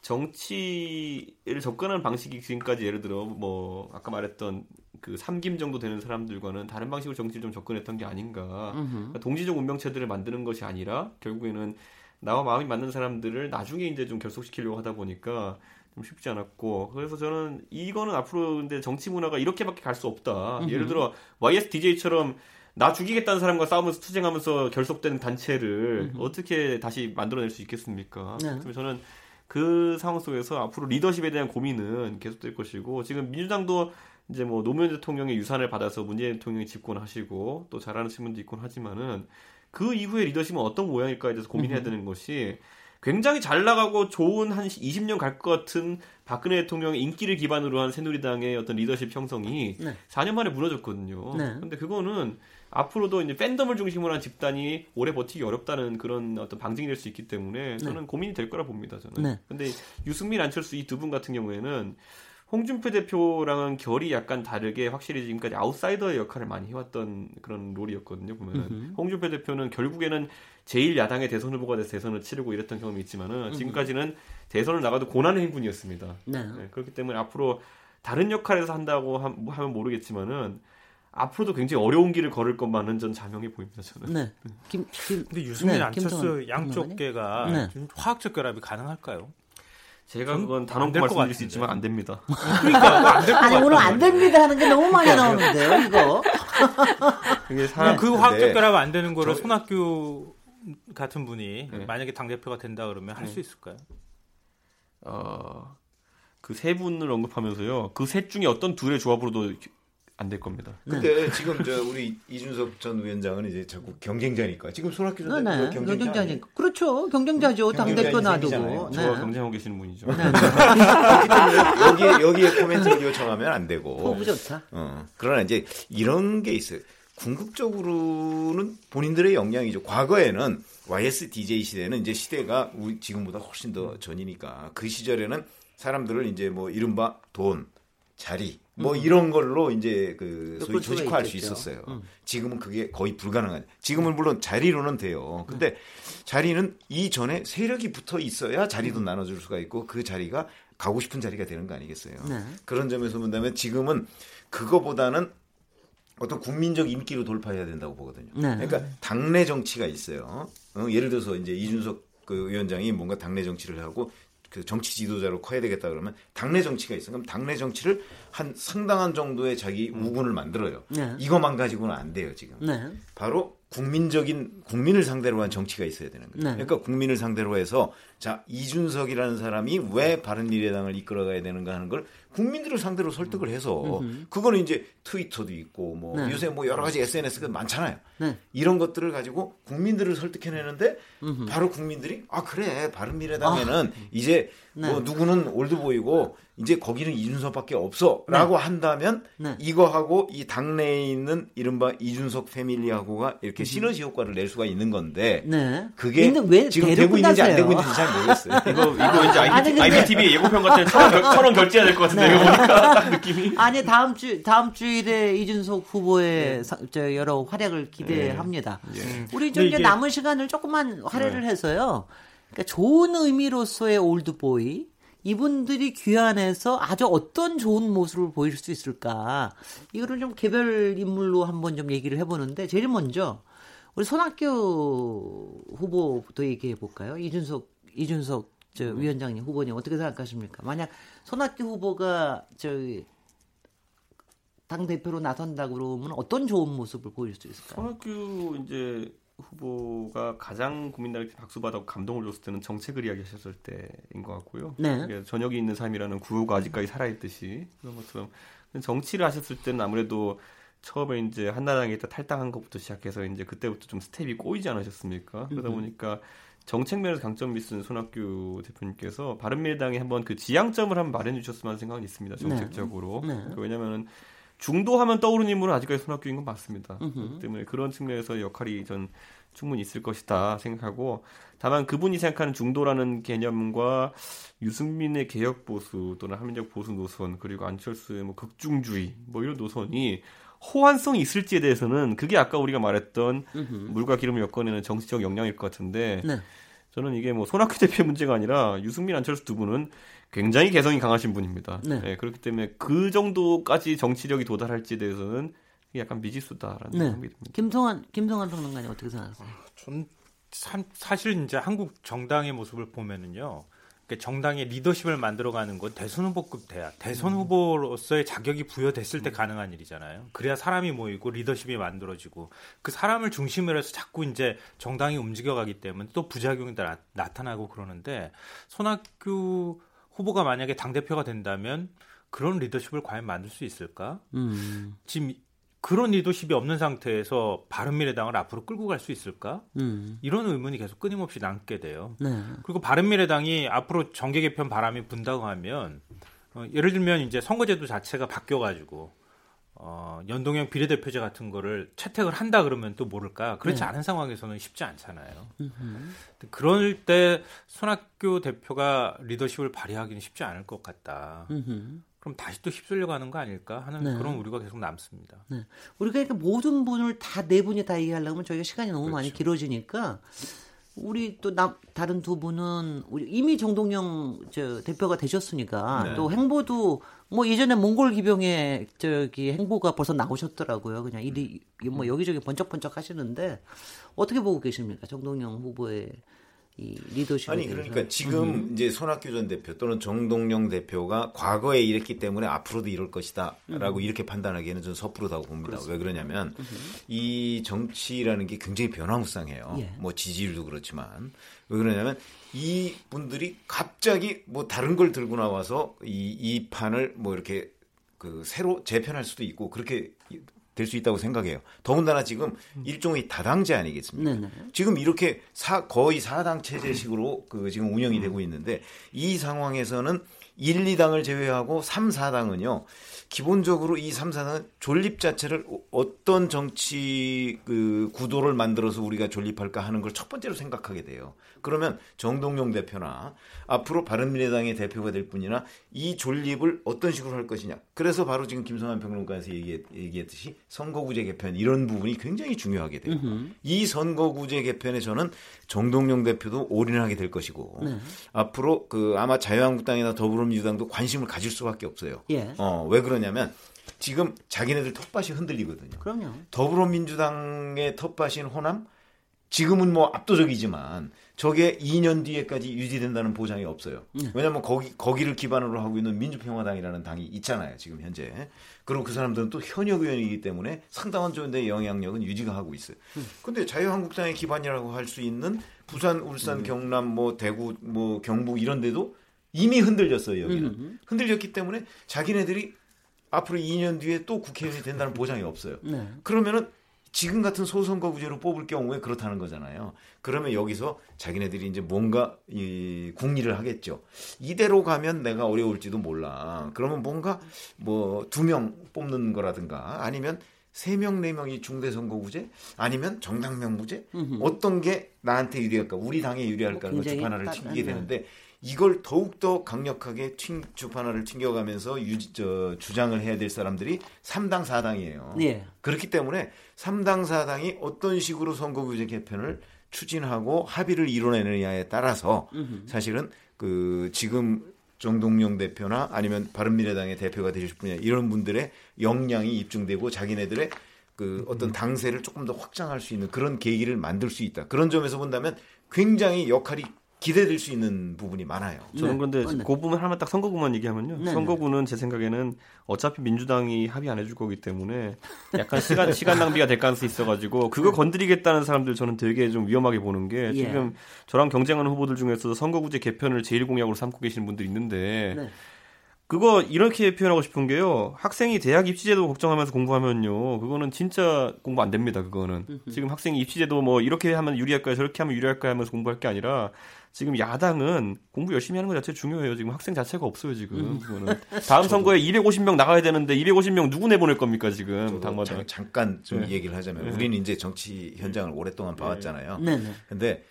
정치를 접근하는 방식이 지금까지 예를 들어 뭐 아까 말했던 그 삼김 정도 되는 사람들과는 다른 방식으로 정치를 좀 접근했던 게 아닌가. 그러니까 동지적 운명체들을 만드는 것이 아니라 결국에는 나와 마음이 맞는 사람들을 나중에 이제 좀 결속시키려고 하다 보니까 좀 쉽지 않았고 그래서 저는 이거는 앞으로 근데 정치 문화가 이렇게밖에 갈 수 없다. 예를 들어 YSDJ처럼 나 죽이겠다는 사람과 싸우면서 투쟁하면서 결속된 단체를. 어떻게 다시 만들어낼 수 있겠습니까? 네. 그래서 저는 그 상황 속에서 앞으로 리더십에 대한 고민은 계속될 것이고 지금 민주당도 이제 뭐 노무현 대통령의 유산을 받아서 문재인 대통령이 집권하시고 또 잘하는 친분도 있곤 하지만은 그 이후에 리더십은 어떤 모양일까에 대해서 고민해야 되는 것이 굉장히 잘 나가고 좋은 한 20년 갈 것 같은 박근혜 대통령의 인기를 기반으로 한 새누리당의 어떤 리더십 형성이 네. 4년 만에 무너졌거든요. 네. 근데 그거는 앞으로도 이제 팬덤을 중심으로 한 집단이 오래 버티기 어렵다는 그런 어떤 방증이 될 수 있기 때문에 네. 저는 네. 고민이 될 거라 봅니다. 저는. 네. 근데 유승민, 안철수 이 두 분 같은 경우에는 홍준표 대표랑은 결이 약간 다르게 확실히 지금까지 아웃사이더의 역할을 많이 해왔던 그런 롤이었거든요. 보면은 홍준표 대표는 결국에는 제일 야당의 대선 후보가 돼서 대선을 치르고 이랬던 경험이 있지만은 지금까지는 대선을 나가도 고난의 행군이었습니다. 네. 네, 그렇기 때문에 앞으로 다른 역할에서 한다고 하면 모르겠지만은 앞으로도 굉장히 어려운 길을 걸을 것만은 전 자명해 보입니다. 저는. 네. 김, 김 근데 유승민 네, 안철수 양쪽 계가 네. 화학적 결합이 가능할까요? 제가 그건 단언코 말씀드릴 수 있지만 안 됩니다. 그러니까 안될 아니 오늘 안 됩니다 하는 게 너무 많이 나오는데요, 이거. *laughs* 그게 사람 그 화학적 결합 안 되는 거를 저... 손학규 같은 분이 네. 만약에 당 대표가 된다 그러면 할수 네. 있을까요? 어, 그 세 분을 언급하면서요. 그 셋 중에 어떤 둘의 조합으로도 안 될 겁니다. 근데 네. 지금 저 우리 이준석 전 위원장은 이제 자꾸 경쟁자니까 지금 손학규 전 네, 네. 경쟁자니까 그렇죠 경쟁자죠 당 대표 놔두고 네. 저와 경쟁하고 계시는 분이죠. 네. 여기에 여기에 코멘트를 요청하면 안 되고. 호부 좋다. 어 그러나 이제 이런 게 있어요. 궁극적으로는 본인들의 역량이죠. 과거에는 YSDJ 시대는 이제 시대가 우리 지금보다 훨씬 더 전이니까 그 시절에는 사람들을 이제 뭐 이른바 돈, 자리, 뭐 음. 이런 걸로 이제 그 소위 조직화할 수 있었어요. 음. 지금은 그게 거의 불가능한. 지금은 물론 자리로는 돼요. 근데 자리는 이전에 세력이 붙어 있어야 자리도 음. 나눠줄 수가 있고 그 자리가 가고 싶은 자리가 되는 거 아니겠어요. 네. 그런 점에서 본다면 지금은 그거보다는 어떤 국민적 인기로 돌파해야 된다고 보거든요. 네. 그러니까 당내 정치가 있어요. 어, 예를 들어서 이제 이준석 그 위원장이 뭔가 당내 정치를 하고 그 정치 지도자로 커야 되겠다 그러면 당내 정치가 있어. 그럼 당내 정치를 한 상당한 정도의 자기 음. 우군을 만들어요. 네. 이것만 가지고는 안 돼요 지금. 네. 바로 국민적인 국민을 상대로 한 정치가 있어야 되는 거예요. 네. 그러니까 국민을 상대로 해서 자 이준석이라는 사람이 왜 바른미래당을 이끌어가야 되는가 하는 걸 국민들을 상대로 설득을 해서 그거는 이제 트위터도 있고 뭐 네. 요새 뭐 여러 가지 SNS가 많잖아요. 네. 이런 것들을 가지고 국민들을 설득해내는데 바로 국민들이 아 그래 바른미래당에는 아. 이제 네. 뭐 누구는 올드보이고 이제 거기는 이준석밖에 없어라고 네. 한다면 네. 이거하고 이 당내에 있는 이른바 이준석 패밀리하고가 이렇게 시너지 효과를 낼 수가 있는 건데 네. 그게 지금 되고 있는지 안 되고 있는지 잘 모르겠어요. 이거 이거 이제 IBT, IBTV 예고편 같은 천원 결제해야 될 것 같은데 네. 보니까 딱 느낌이. 아니 다음 주 다음 주일에 이준석 후보의 네. 저 여러 활약을 기대합니다. 네. 우리 좀 이제 남은 시간을 조금만 할애를 해서요. 그러니까 좋은 의미로서의 올드보이 이분들이 귀환해서 아주 어떤 좋은 모습을 보일 수 있을까 이거를 좀 개별 인물로 한번 좀 얘기를 해보는데 제일 먼저 우리 손학규 후보도 얘기해 볼까요? 이준석 이준석 저 음. 위원장님 후보님 어떻게 생각하십니까? 만약 손학규 후보가 저기 당 대표로 나선다 그러면 어떤 좋은 모습을 보일 수 있을까요? 손학규 이제 후보가 가장 국민들에게 박수받아 감동을 줬을 때는 정책을 이야기하셨을 때인 것 같고요. 네. 저녁이 있는 삶이라는 구호가 아직까지 살아있듯이 그런 것처럼 정치를 하셨을 때는 아무래도 처음에 이제 한나라당에 탈당한 것부터 시작해서 이제 그때부터 좀 스텝이 꼬이지 않으셨습니까? 그러다 보니까 정책 면에서 강점 있는 손학규 대표님께서 바른미래당에 한번 그 지향점을 한번 마련해 주셨으면 하는 생각이 있습니다. 네. 정책적으로. 네. 네. 왜냐면은 중도하면 떠오르는 인물은 아직까지 손학규인 건 맞습니다. 그렇기 때문에 그런 측면에서 역할이 전 충분히 있을 것이다 생각하고 다만 그분이 생각하는 중도라는 개념과 유승민의 개혁 보수 또는 합리적 보수 노선 그리고 안철수의 뭐 극중주의 뭐 이런 노선이 호환성이 있을지에 대해서는 그게 아까 우리가 말했던 음흠. 물과 기름을 엮어내는 정치적 역량일 것 같은데 네. 저는 이게 뭐 손학규 대표의 문제가 아니라 유승민 안철수 두 분은 굉장히 개성이 강하신 분입니다. 네. 네, 그렇기 때문에 그 정도까지 정치력이 도달할지에 대해서는 약간 미지수다라는 네. 생각이 듭니다. 김성환 김성환 평론가님 어떻게 생각하세요? 아, 전 사실 이제 한국 정당의 모습을 보면은요. 정당의 리더십을 만들어가는 건 대선 후보급 돼야 대선 음. 후보로서의 자격이 부여됐을 때 음. 가능한 일이잖아요. 그래야 사람이 모이고 리더십이 만들어지고 그 사람을 중심으로 해서 자꾸 이제 정당이 움직여가기 때문에 또 부작용이 나, 나타나고 그러는데 손학규 후보가 만약에 당 대표가 된다면 그런 리더십을 과연 만들 수 있을까? 음. 지금 그런 리더십이 없는 상태에서 바른미래당을 앞으로 끌고 갈 수 있을까? 음. 이런 의문이 계속 끊임없이 남게 돼요. 네. 그리고 바른미래당이 앞으로 정계 개편 바람이 분다고 하면 어, 예를 들면 이제 선거제도 자체가 바뀌어가지고 어, 연동형 비례대표제 같은 거를 채택을 한다 그러면 또 모를까? 그렇지 네. 않은 상황에서는 쉽지 않잖아요. 그럴 때 손학규 대표가 리더십을 발휘하기는 쉽지 않을 것 같다. 음흠. 그럼 다시 또 휩쓸려 가는 거 아닐까 하는 네. 그런 우려가 계속 남습니다. 네. 우리가 이렇게 모든 분을 다 네 분이 다 얘기하려면 저희가 시간이 너무 그렇죠. 많이 길어지니까 우리 또 나, 다른 두 분은 우리 이미 정동영 저 대표가 되셨으니까 네. 또 행보도 뭐 예전에 몽골 기병의 저기 행보가 벌써 나오셨더라고요. 그냥 이리 뭐 여기저기 번쩍번쩍 하시는데 어떻게 보고 계십니까? 정동영 후보의 이 리더십 아니 그러니까 지금 음. 이제 손학규 전 대표 또는 정동영 대표가 과거에 이랬기 때문에 앞으로도 이럴 것이다라고 음. 이렇게 판단하기에는 좀 섣부르다고 봅니다. 그렇습니다. 왜 그러냐면 음. 이 정치라는 게 굉장히 변화무쌍해요. 예. 뭐 지지율도 그렇지만 왜 그러냐면 이 분들이 갑자기 뭐 다른 걸 들고 나와서 이, 이 판을 뭐 이렇게 그 새로 재편할 수도 있고 그렇게 될 수 있다고 생각해요. 더군다나 지금 일종의 다당제 아니겠습니까? 네네. 지금 이렇게 사, 거의 사당 체제식으로 그 지금 운영이 되고 있는데 이 상황에서는 1, 2당을 제외하고 3, 4당은요. 기본적으로 이 3, 4당은 존립 자체를 어떤 정치 그 구도를 만들어서 우리가 존립할까 하는 걸 첫 번째로 생각하게 돼요. 그러면 정동영 대표나 앞으로 바른미래당의 대표가 될 뿐이나 이 존립을 어떤 식으로 할 것이냐. 그래서 바로 지금 김성환 평론가에서 얘기했, 얘기했 듯이 선거구제 개편 이런 부분이 굉장히 중요하게 돼요. 으흠. 이 선거구제 개편에 저는 정동영 대표도 올인하게 될 것이고 네. 앞으로 그 아마 자유한국당이나 더불어민주당도 관심을 가질 수밖에 없어요. 예. 어, 왜 그러냐면 지금 자기네들 텃밭이 흔들리거든요. 그럼요. 더불어민주당의 텃밭인 호남 지금은 뭐 압도적이지만 저게 2년 뒤에까지 유지된다는 보장이 없어요. 네. 왜냐하면 거기 거기를 기반으로 하고 있는 민주평화당이라는 당이 있잖아요. 지금 현재. 그리고 그 사람들은 또 현역 의원이기 때문에 상당한 정도의 영향력은 유지가 하고 있어요. 음. 근데 자유한국당의 기반이라고 할 수 있는 부산, 울산, 음. 경남, 뭐 대구, 뭐 경북 이런 데도 이미 흔들렸어요. 여기는 음. 흔들렸기 때문에 자기네들이 앞으로 2년 뒤에 또 국회의원이 된다는 보장이 없어요. 네. 그러면은 지금 같은 소선거 구제로 뽑을 경우에 그렇다는 거잖아요. 그러면 여기서 자기네들이 이제 뭔가 이 국리를 하겠죠. 이대로 가면 내가 어려울지도 몰라. 그러면 뭔가 뭐 두 명 뽑는 거라든가 아니면 세 명, 네 명이 중대선거구제 아니면 정당명부제 어떤 게 나한테 유리할까? 우리 당에 유리할까? 뭐 주판화를 튕기게 되는데 이걸 더욱더 강력하게 튕, 주판화를 튕겨가면서 유지, 저, 주장을 해야 될 사람들이 3당, 4당이에요. 예. 그렇기 때문에 3당, 4당이 어떤 식으로 선거구제 개편을 추진하고 합의를 이뤄내느냐에 따라서 사실은 그 지금 정동영 대표나 아니면 바른미래당의 대표가 되실 분이나 이런 분들의 역량이 입증되고 자기네들의 그 어떤 당세를 조금 더 확장할 수 있는 그런 계기를 만들 수 있다. 그런 점에서 본다면 굉장히 역할이 기대될 수 있는 부분이 많아요. 저는 네. 그런데 네. 그 부분 하나만 딱 선거구만 얘기하면요. 네. 선거구는 제 생각에는 어차피 민주당이 합의 안 해줄 거기 때문에 약간 시간 시간 낭비가 될 가능성이 있어가지고 그거 건드리겠다는 사람들 저는 되게 좀 위험하게 보는 게 예. 지금 저랑 경쟁하는 후보들 중에서 선거구제 개편을 제일 공약으로 삼고 계시는 분들이 있는데 네. 그거 이렇게 표현하고 싶은 게요. 학생이 대학 입시제도 걱정하면서 공부하면요. 그거는 진짜 공부 안 됩니다. 그거는. 지금 학생이 입시제도 뭐 이렇게 하면 유리할까요? 저렇게 하면 유리할까요? 하면서 공부할 게 아니라 지금 야당은 공부 열심히 하는 것 자체 중요해요. 지금 학생 자체가 없어요. 지금 그거는. 다음 선거에 250명 나가야 되는데 250명 누구 내보낼 겁니까 지금 당마다. 잠깐 좀 네. 얘기를 하자면 네. 우리는 이제 정치 현장을 오랫동안 네. 봐왔잖아요. 네. 네. 근데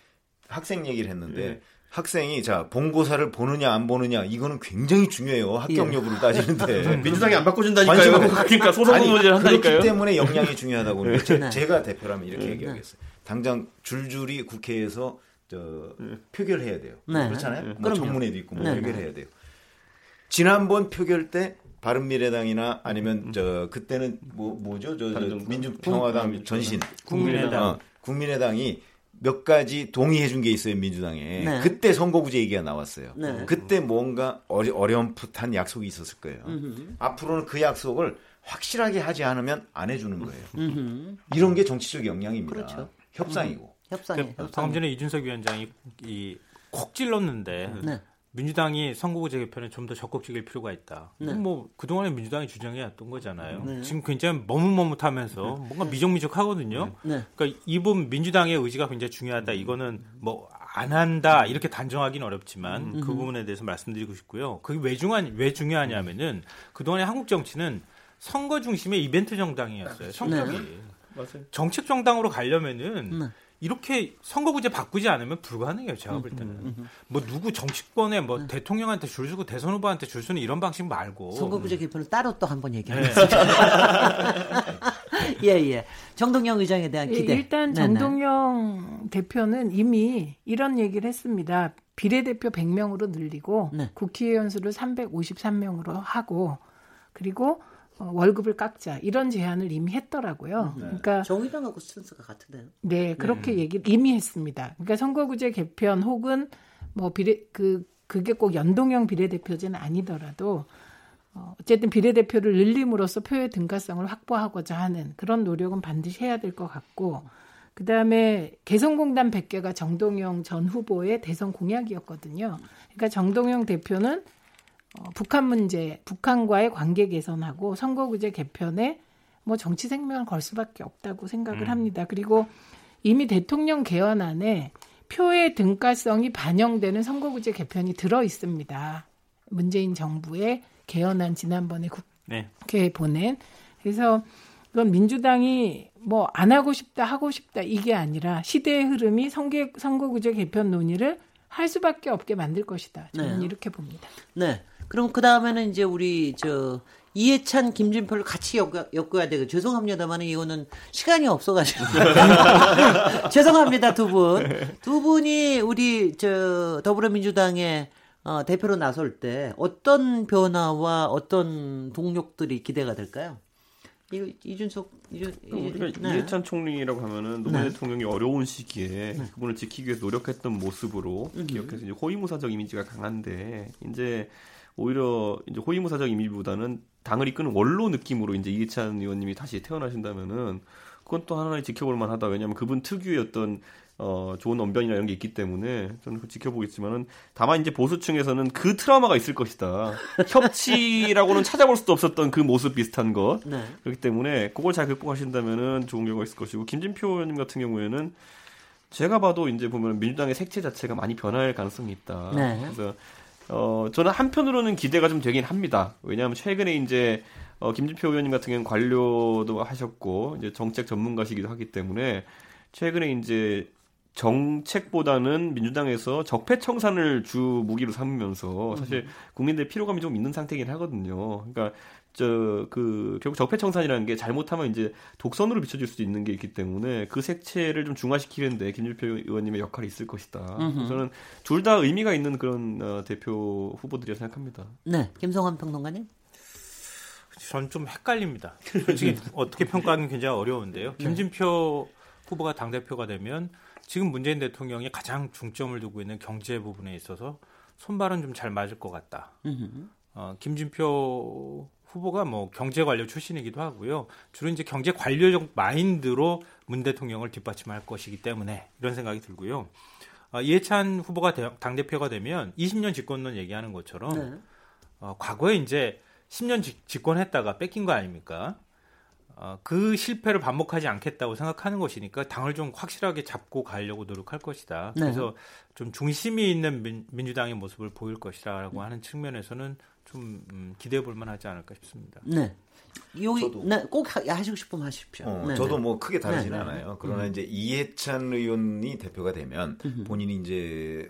학생 얘기를 했는데 네. 학생이 자 본고사를 보느냐 안 보느냐 이거는 굉장히 중요해요 학경 여부를 예. 따지는데 *laughs* 민주당이 안 바꿔준다니까요. *laughs* 그러니까 소송 문제를 한다니까요. 그렇기 때문에 역량이 중요하다고 *laughs* 네. 제, 가 대표라면 이렇게 네. 얘기하겠어요. 당장 줄줄이 국회에서 저 표결해야 돼요. 네. 그렇잖아요. 뭐 청문회도 있고 뭐 네. 표결해야 돼요. 지난번 표결 때 바른미래당이나 아니면 음. 저 그때는 뭐 뭐죠? 저, 저 민주평화당 전신 국민의당 어, 국민의당이 몇 가지 동의해 준 게 있어요 민주당에 네. 그때 선거구제 얘기가 나왔어요. 네. 그때 뭔가 어리, 어렴풋한 약속이 있었을 거예요. 음흠. 앞으로는 그 약속을 확실하게 하지 않으면 안 해주는 거예요. 음흠. 이런 게 정치적 역량입니다. 그렇죠. 협상이고. 음. 협상이. 그, 방금 전에 이준석 위원장이 이 콕 찔렀는데 네. 민주당이 선거구제 개편에 좀 더 적극적일 필요가 있다. 네. 뭐 그동안에 민주당이 주장해왔던 거잖아요. 네. 지금 굉장히 머뭇머뭇하면서 네. 뭔가 미적미적하거든요. 네. 그러니까 이분 민주당의 의지가 굉장히 중요하다. 이거는 뭐 안 한다 이렇게 단정하기는 어렵지만 음. 그 부분에 대해서 말씀드리고 싶고요. 그게 왜 중요한 왜 중요하냐면은 그동안에 한국 정치는 선거 중심의 이벤트 정당이었어요. 성격이 네. 정책 정당으로 가려면은 이렇게 선거구제 바꾸지 않으면 불가능해요. 제가 볼 때는. 음, 음, 음. 뭐 누구 정치권에 뭐 네. 대통령한테 줄 서고 대선 후보한테 줄 서는 이런 방식 말고. 선거구제 개편을 따로 또 한번 얘기하겠습니다. 네. *laughs* 예, 예. 정동영 의장에 대한 기대. 예, 일단 정동영 네네. 대표는 이미 이런 얘기를 했습니다. 비례대표 100명으로 늘리고 네. 국회의원 수를 353명으로 하고 그리고 어, 월급을 깎자 이런 제안을 이미 했더라고요. 네. 그러니까 정의당하고 스탠스가 같은데요. 네, 그렇게 네. 얘기를 이미 했습니다. 그러니까 선거구제 개편 혹은 뭐 비례 그 그게 꼭 연동형 비례대표제는 아니더라도 어, 어쨌든 비례대표를 늘림으로써 표의 등가성을 확보하고자 하는 그런 노력은 반드시 해야 될 것 같고 그 다음에 개성공단 100개가 정동영 전 후보의 대선 공약이었거든요. 그러니까 정동영 대표는 어, 북한 문제, 북한과의 관계 개선하고 선거구제 개편에 뭐 정치 생명을 걸 수밖에 없다고 생각을 음. 합니다. 그리고 이미 대통령 개헌안에 표의 등가성이 반영되는 선거구제 개편이 들어 있습니다. 문재인 정부의 개헌안 지난번에 국회에 네. 보낸 그래서 그건 민주당이 뭐 안 하고 싶다 하고 싶다 이게 아니라 시대의 흐름이 선거, 선거구제 개편 논의를 할 수밖에 없게 만들 것이다. 저는 네. 이렇게 봅니다. 네. 그럼 그 다음에는 이제 우리 저 이해찬, 김진표를 같이 엮어, 야 되고 죄송합니다만 이거는 시간이 없어가지고 *laughs* 죄송합니다 두 분. 두 분이 우리 저 더불어민주당의 어, 대표로 나설 때 어떤 변화와 어떤 동력들이 기대가 될까요? 이, 이준석 이준, 우리가 네. 이해찬 총리라고 하면은 노무현 네. 대통령이 어려운 시기에 네. 그분을 지키기 위해서 노력했던 모습으로 음. 기억해서 이제 호위무사적 이미지가 강한데 이제 오히려 이제 호위무사적 이미지보다는 당을 이끄는 원로 느낌으로 이제 이해찬 의원님이 다시 태어나신다면은 그건 또 하나의 지켜볼 만하다. 왜냐하면 그분 특유의 어떤 어, 좋은 언변이나 이런 게 있기 때문에 저는 지켜보겠지만은 다만 이제 보수층에서는 그 트라우마가 있을 것이다. *laughs* 협치라고는 찾아볼 수도 없었던 그 모습 비슷한 것. 네. 그렇기 때문에 그걸 잘 극복하신다면은 좋은 결과가 있을 것이고 김진표 의원님 같은 경우에는 제가 봐도 이제 보면 민주당의 색채 자체가 많이 변할 가능성이 있다. 네. 그래서 어, 저는 한편으로는 기대가 좀 되긴 합니다. 왜냐하면 최근에 이제 어, 김진표 의원님 같은 경우는 관료도 하셨고 이제 정책 전문가시기도 하기 때문에 최근에 이제 정책보다는 민주당에서 적폐 청산을 주 무기로 삼으면서 사실 국민들의 피로감이 좀 있는 상태이긴 하거든요. 그러니까 저 그 결국 적폐청산이라는 게 잘못하면 이제 독선으로 비춰질 수도 있는 게 있기 때문에 그 색채를 좀 중화시키는데 김준표 의원님의 역할이 있을 것이다. 저는 둘 다 의미가 있는 그런 어, 대표 후보들이라 생각합니다. 네, 김성환 평론가님. 전 좀 헷갈립니다. 솔직히 *laughs* 어떻게 평가하는 굉장히 어려운데요. 네. 김진표 후보가 당 대표가 되면 지금 문재인 대통령이 가장 중점을 두고 있는 경제 부분에 있어서 손발은 좀 잘 맞을 것 같다. 어, 김진표 후보가 뭐 경제 관료 출신이기도 하고요. 주로 이제 경제 관료적 마인드로 문 대통령을 뒷받침할 것이기 때문에 이런 생각이 들고요. 어, 이해찬 후보가 당 대표가 되면 20년 집권론 얘기하는 것처럼 네. 어, 과거에 이제 10년 집, 집권했다가 뺏긴 거 아닙니까? 어, 그 실패를 반복하지 않겠다고 생각하는 것이니까 당을 좀 확실하게 잡고 가려고 노력할 것이다. 네. 그래서 좀 중심이 있는 민, 주당의 모습을 보일 것이라고 하는 측면에서는 좀 음, 기대해 볼 만하지 않을까 싶습니다. 네. 여기 저도, 네, 꼭 하 시고 싶으면 하십시오. 어, 네, 저도 네. 뭐 크게 다르진 네, 네. 않아요. 그러나 음. 이제 이해찬 의원이 대표가 되면 본인이 이제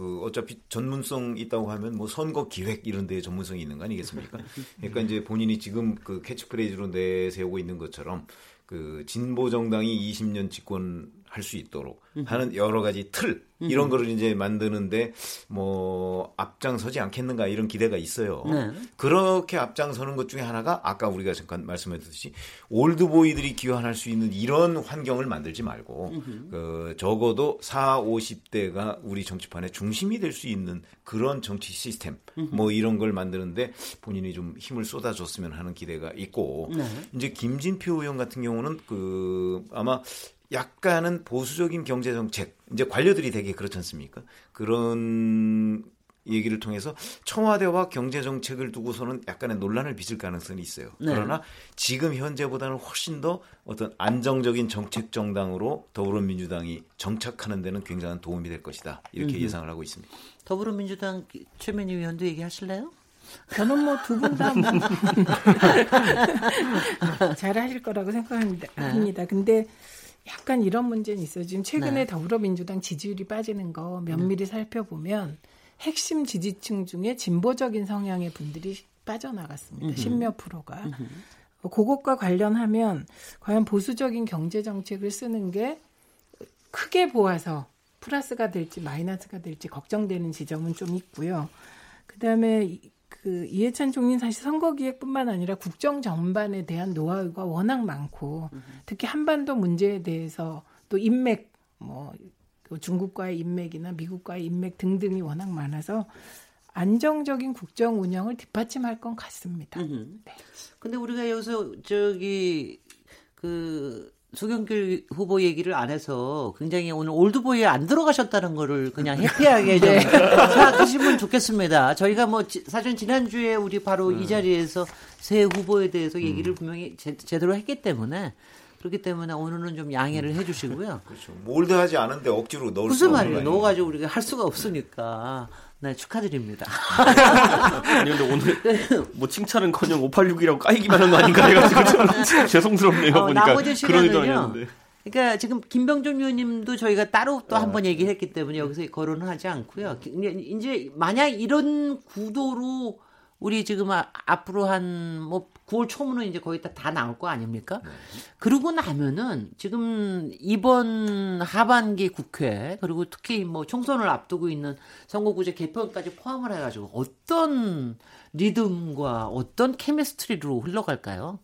그 어차피 전문성 있다고 하면 뭐 선거 기획 이런 데에 전문성이 있는 거 아니겠습니까? 그러니까 이제 본인이 지금 그 캐치프레이즈로 내세우고 있는 것처럼 그 진보 정당이 20년 집권한 할 수 있도록 하는 여러 가지 틀 이런 거를 이제 만드는데 뭐 앞장서지 않겠는가 이런 기대가 있어요. 네. 그렇게 앞장서는 것 중에 하나가 아까 우리가 잠깐 말씀해드렸듯이 올드보이들이 기여할 수 있는 이런 환경을 만들지 말고 그 적어도 4, 50대가 우리 정치판의 중심이 될 수 있는 그런 정치 시스템 뭐 이런 걸 만드는데 본인이 좀 힘을 쏟아줬으면 하는 기대가 있고 네. 이제 김진표 의원 같은 경우는 그 아마 약간은 보수적인 경제 정책 이제 관료들이 되게 그렇지 않습니까? 그런 얘기를 통해서 청와대와 경제 정책을 두고서는 약간의 논란을 빚을 가능성이 있어요. 네. 그러나 지금 현재보다는 훨씬 더 어떤 안정적인 정책 정당으로 더불어민주당이 정착하는 데는 굉장한 도움이 될 것이다. 이렇게 음흠. 예상을 하고 있습니다. 더불어민주당 최민희 의원도 얘기하실래요? 저는 뭐 두 분 다 *laughs* 잘하실 거라고 생각합니다. 네. 근데 약간 이런 문제는 있어요. 지금 최근에 네. 더불어민주당 지지율이 빠지는 거 면밀히 살펴보면 핵심 지지층 중에 진보적인 성향의 분들이 빠져나갔습니다. 십몇 프로가. 음흠. 그것과 관련하면 과연 보수적인 경제 정책을 쓰는 게 크게 보아서 플러스가 될지 마이너스가 될지 걱정되는 지점은 좀 있고요. 그다음에 그 이해찬 총리는 사실 선거기획뿐만 아니라 국정 전반에 대한 노하우가 워낙 많고 특히 한반도 문제에 대해서 또 인맥 뭐 중국과의 인맥이나 미국과의 인맥 등등이 워낙 많아서 안정적인 국정 운영을 뒷받침할 것 같습니다. 네. 근데 우리가 여기서 저기 그 수경길 후보 얘기를 안 해서 굉장히 오늘 올드보이에 안 들어가셨다는 거를 그냥 해피하게 좀 *laughs* 네. 생각하시면 좋겠습니다. 저희가 뭐 사실 지난주에 우리 바로 음. 이 자리에서 새 후보에 대해서 얘기를 음. 분명히 제, 제대로 했기 때문에 그렇기 때문에 오늘은 좀 양해를 해주시고요. 그렇죠. 몰드하지 않은데 억지로 넣을 무슨 말이에요? 넣어가지고 우리가 할 수가 없으니까. 네, 축하드립니다. 아니, 근데 오늘 뭐 칭찬은 커녕 586이라고 까이기만 한 거 아닌가 해가지고 좀 *laughs* 죄송스럽네요. 어, 보니까 나머지 시간은요. 그러니까 지금 김병준 의원님도 저희가 따로 또 한번 아. 얘기를 했기 때문에 여기서 거론을 하지 않고요. 이제 만약 이런 구도로 우리 지금 아, 앞으로 한 뭐 9월 초면은 이제 거의 다, 다 나올 거 아닙니까? 네. 그러고 나면은 지금 이번 하반기 국회 그리고 특히 뭐 총선을 앞두고 있는 선거구제 개편까지 포함을 해가지고 어떤 리듬과 어떤 케미스트리로 흘러갈까요?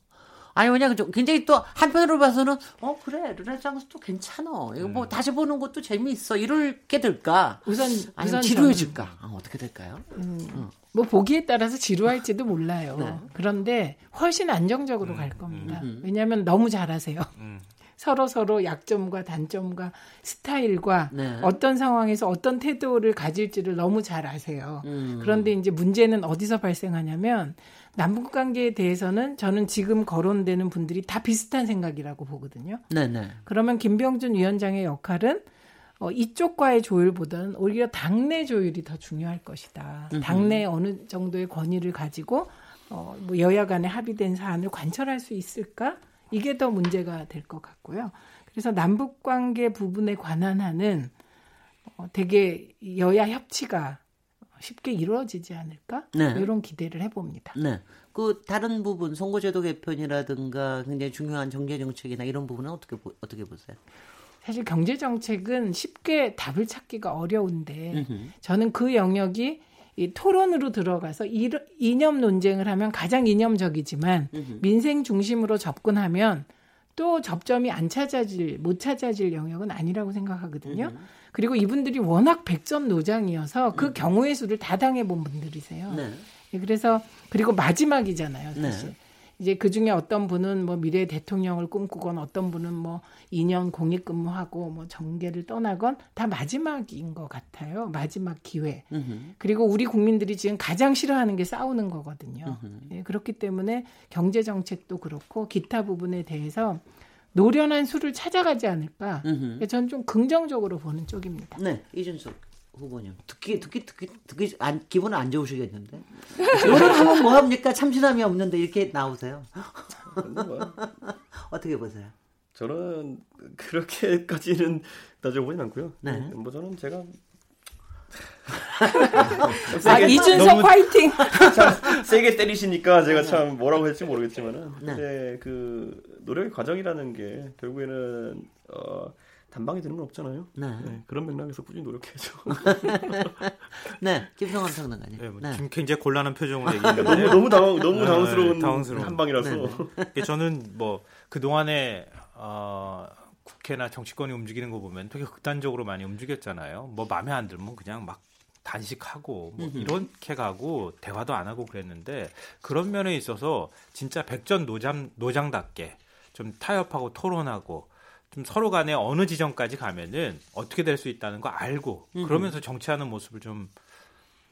아니 왜냐 그 굉장히 또 한편으로 봐서는 어 그래 르네상스도 괜찮아 이거 뭐 음. 다시 보는 것도 재미있어 이렇게 될까 우선 아니 우선 지루해질까 아, 어떻게 될까요? 음. 음. 뭐 보기에 따라서 지루할지도 몰라요. 네. 그런데 훨씬 안정적으로 음, 갈 겁니다. 음, 음. 왜냐하면 너무 잘하세요. 음. *laughs* 서로 서로 약점과 단점과 스타일과 네. 어떤 상황에서 어떤 태도를 가질지를 너무 잘 아세요. 음. 그런데 이제 문제는 어디서 발생하냐면 남북 관계에 대해서는 저는 지금 거론되는 분들이 다 비슷한 생각이라고 보거든요. 네네. 네. 그러면 김병준 위원장의 역할은 어, 이쪽과의 조율보다는 오히려 당내 조율이 더 중요할 것이다. 당내 어느 정도의 권위를 가지고 어, 뭐 여야 간에 합의된 사안을 관철할 수 있을까? 이게 더 문제가 될 것 같고요. 그래서 남북 관계 부분에 관한 한은 어, 되게 여야 협치가 쉽게 이루어지지 않을까? 네. 이런 기대를 해봅니다. 네. 그 다른 부분 선거제도 개편이라든가 굉장히 중요한 정계 정책이나 이런 부분은 어떻게 어떻게 보세요? 사실 경제 정책은 쉽게 답을 찾기가 어려운데 저는 그 영역이 이 토론으로 들어가서 이, 이념 논쟁을 하면 가장 이념적이지만 민생 중심으로 접근하면 또 접점이 안 찾아질 못 찾아질 영역은 아니라고 생각하거든요. 그리고 이분들이 워낙 백전 노장이어서 그 음. 경우의 수를 다 당해 본 분들이세요. 네. 그래서 그리고 마지막이잖아요, 사실. 네. 이제 그 중에 어떤 분은 뭐 미래 대통령을 꿈꾸건 어떤 분은 뭐 2년 공익 근무하고 뭐 정계를 떠나건 다 마지막인 것 같아요. 마지막 기회. 으흠. 그리고 우리 국민들이 지금 가장 싫어하는 게 싸우는 거거든요. 네, 그렇기 때문에 경제 정책도 그렇고 기타 부분에 대해서 노련한 수를 찾아가지 않을까. 저는 좀 긍정적으로 보는 쪽입니다. 네, 이준석. 후보님 듣기 듣기 듣기 듣기 안, 기분 안 좋으시겠는데 노력하면 뭐 합니까 참신함이 없는데 이렇게 나오세요 *laughs* 어떻게 보세요? 저는 그렇게까지는 따져보진 않고요. 네. 뭐 저는 제가 아, 이준석 화이팅! *laughs* 참 세게 때리시니까 제가 참 뭐라고 할지 모르겠지만은 네. 근데 그 노력의 과정이라는 게 결국에는 어 단방에 되는 건 없잖아요. 네. 네 그런 맥락에서 꾸준히 노력해야죠. *laughs* 네, 김성환 평론가님. 네, 뭐 네. 지금 굉장히 곤란한 표정으로 얘기했는데 *laughs* 너무 너무 당황 너무 네, 당황스러운, 당황스러운. 한방이라서. 네, 저는 뭐그 동안에 어, 국회나 정치권이 움직이는 거 보면 되게 극단적으로 많이 움직였잖아요. 뭐 마음에 안 들면 그냥 막 단식하고 뭐 이렇게 가고 대화도 안 하고 그랬는데 그런 면에 있어서 진짜 백전 노장 노장답게 좀 타협하고 토론하고 좀 서로 간에 어느 지점까지 가면은 어떻게 될 수 있다는 거 알고 그러면서 정치하는 모습을 좀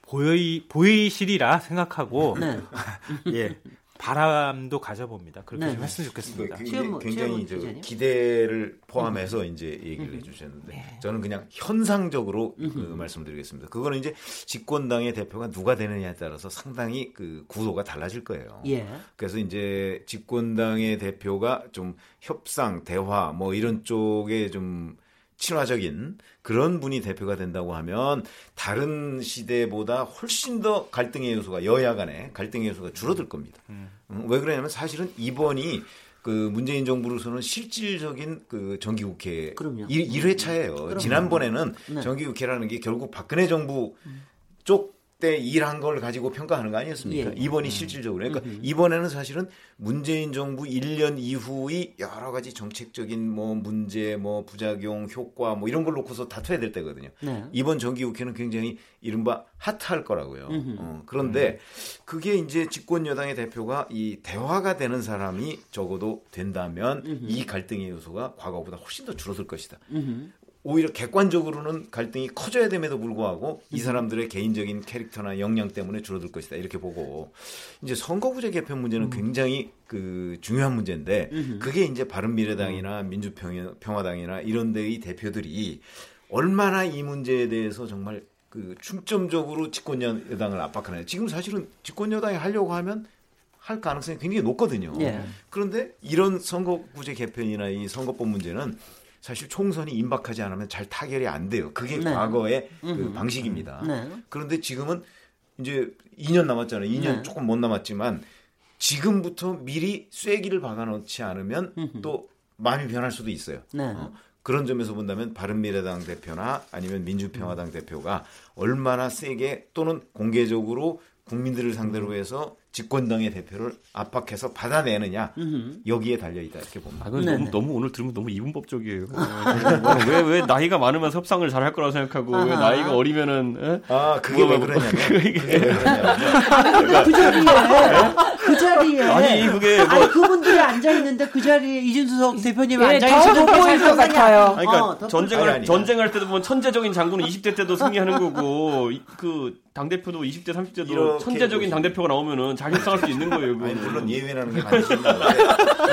보이 보이시리라 생각하고 네. *laughs* 예 바람도 가져봅니다. 그렇게 네. 좀 했으면 좋겠습니다. 굉장히, 굉장히 이제 기대를 포함해서 음. 이제 얘기를 음. 해주셨는데 네. 저는 그냥 현상적으로 그 말씀드리겠습니다. 그거는 이제 집권당의 대표가 누가 되느냐에 따라서 상당히 그 구도가 달라질 거예요. 예. 그래서 이제 집권당의 대표가 좀 협상, 대화 뭐 이런 쪽에 좀 친화적인 그런 분이 대표가 된다고 하면 다른 시대보다 훨씬 더 갈등의 요소가 여야 간에 갈등의 요소가 줄어들 겁니다. 음. 음, 왜 그러냐면 사실은 이번이 그 문재인 정부로서는 실질적인 그 정기국회 1, 회차예요 지난번에는 네. 정기국회라는 게 결국 박근혜 정부 음. 쪽 때 일한 걸 가지고 평가하는 거 아니었습니까? 예. 이번이 음. 실질적으로. 그러니까 음. 이번에는 사실은 문재인 정부 1년 이후의 여러 가지 정책적인 뭐 문제, 뭐 부작용, 효과 뭐 이런 걸 놓고서 다퉈야 될 때거든요. 네. 이번 정기국회는 굉장히 이른바 핫할 거라고요. 어, 그런데 그게 이제 집권 여당의 대표가 이 대화가 되는 사람이 적어도 된다면 이 갈등의 요소가 과거보다 훨씬 더 줄어들 것이다. 오히려 객관적으로는 갈등이 커져야 됨에도 불구하고 이 사람들의 개인적인 캐릭터나 역량 때문에 줄어들 것이다 이렇게 보고 이제 선거구제 개편 문제는 음. 굉장히 그 중요한 문제인데 그게 이제 바른미래당이나 음. 민주평화당이나 이런 데의 대표들이 얼마나 이 문제에 대해서 정말 그 중점적으로 집권 여당을 압박하나요? 지금 사실은 집권 여당이 하려고 하면 할 가능성이 굉장히 높거든요. 예. 그런데 이런 선거구제 개편이나 이 선거법 문제는 사실 총선이 임박하지 않으면 잘 타결이 안 돼요. 그게 네. 과거의 그 방식입니다. 네. 그런데 지금은 이제 2년 남았잖아요. 2년 네. 조금 못 남았지만 지금부터 미리 쐐기를 박아놓지 않으면 음흠. 또 마음이 변할 수도 있어요. 네. 어, 그런 점에서 본다면 바른미래당 대표나 아니면 민주평화당 대표가 얼마나 세게 또는 공개적으로 국민들을 상대로 해서 집권당의 대표를 압박해서 받아내느냐 여기에 달려 있다 이렇게 봅니다. 아, 너무, 너무 오늘 들으면 너무 이분법적이에요. 왜왜 왜 나이가 많으면 협상을 잘 할 거라고 생각하고 아하. 왜 나이가 어리면은 에? 아 그게 뭐, *laughs* 왜 그러냐면. 그게 왜 그러냐면. 그 자리에 그 자리에 아니 그게 뭐, 아니 그분들이 앉아 있는데 그 자리에 이준석 대표님 예, 앉아 있어도 보일 것 같아요. 그러니까 어, 전쟁을 아니, 아니. 전쟁할 때도 보면 천재적인 장군은 20대 때도 승리하는 거고 그당 대표도 20대 30대도 천재적인 당 대표가 나오면은 잘 협상할 수 있는 거예요. 아니, 물론 예외라는 게 많으신데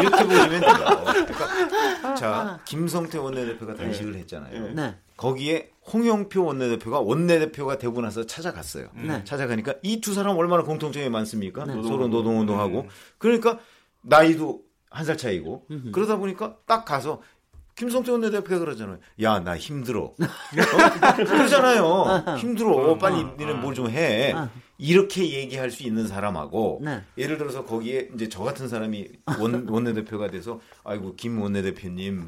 이렇게 보시면 돼요. 그러니까 자 김성태 원내대표가 단식을 했잖아요. 네. 거기에 홍영표 원내대표가 원내대표가 되고 나서 찾아갔어요. 네. 찾아가니까 이 두 사람 얼마나 공통점이 많습니까? 네. 서로 노동운동하고. 그러니까 나이도 한 살 차이고. 음흠. 그러다 보니까 딱 가서 김성태 원내대표가 그러잖아요. 야, 나 힘들어. *laughs* 어? 그러잖아요. 힘들어. 빨리 니네 뭘 좀 해. 이렇게 얘기할 수 있는 사람하고 네. 예를 들어서 거기에 이제 저 같은 사람이 원, *laughs* 원내대표가 돼서 아이고 김 원내대표님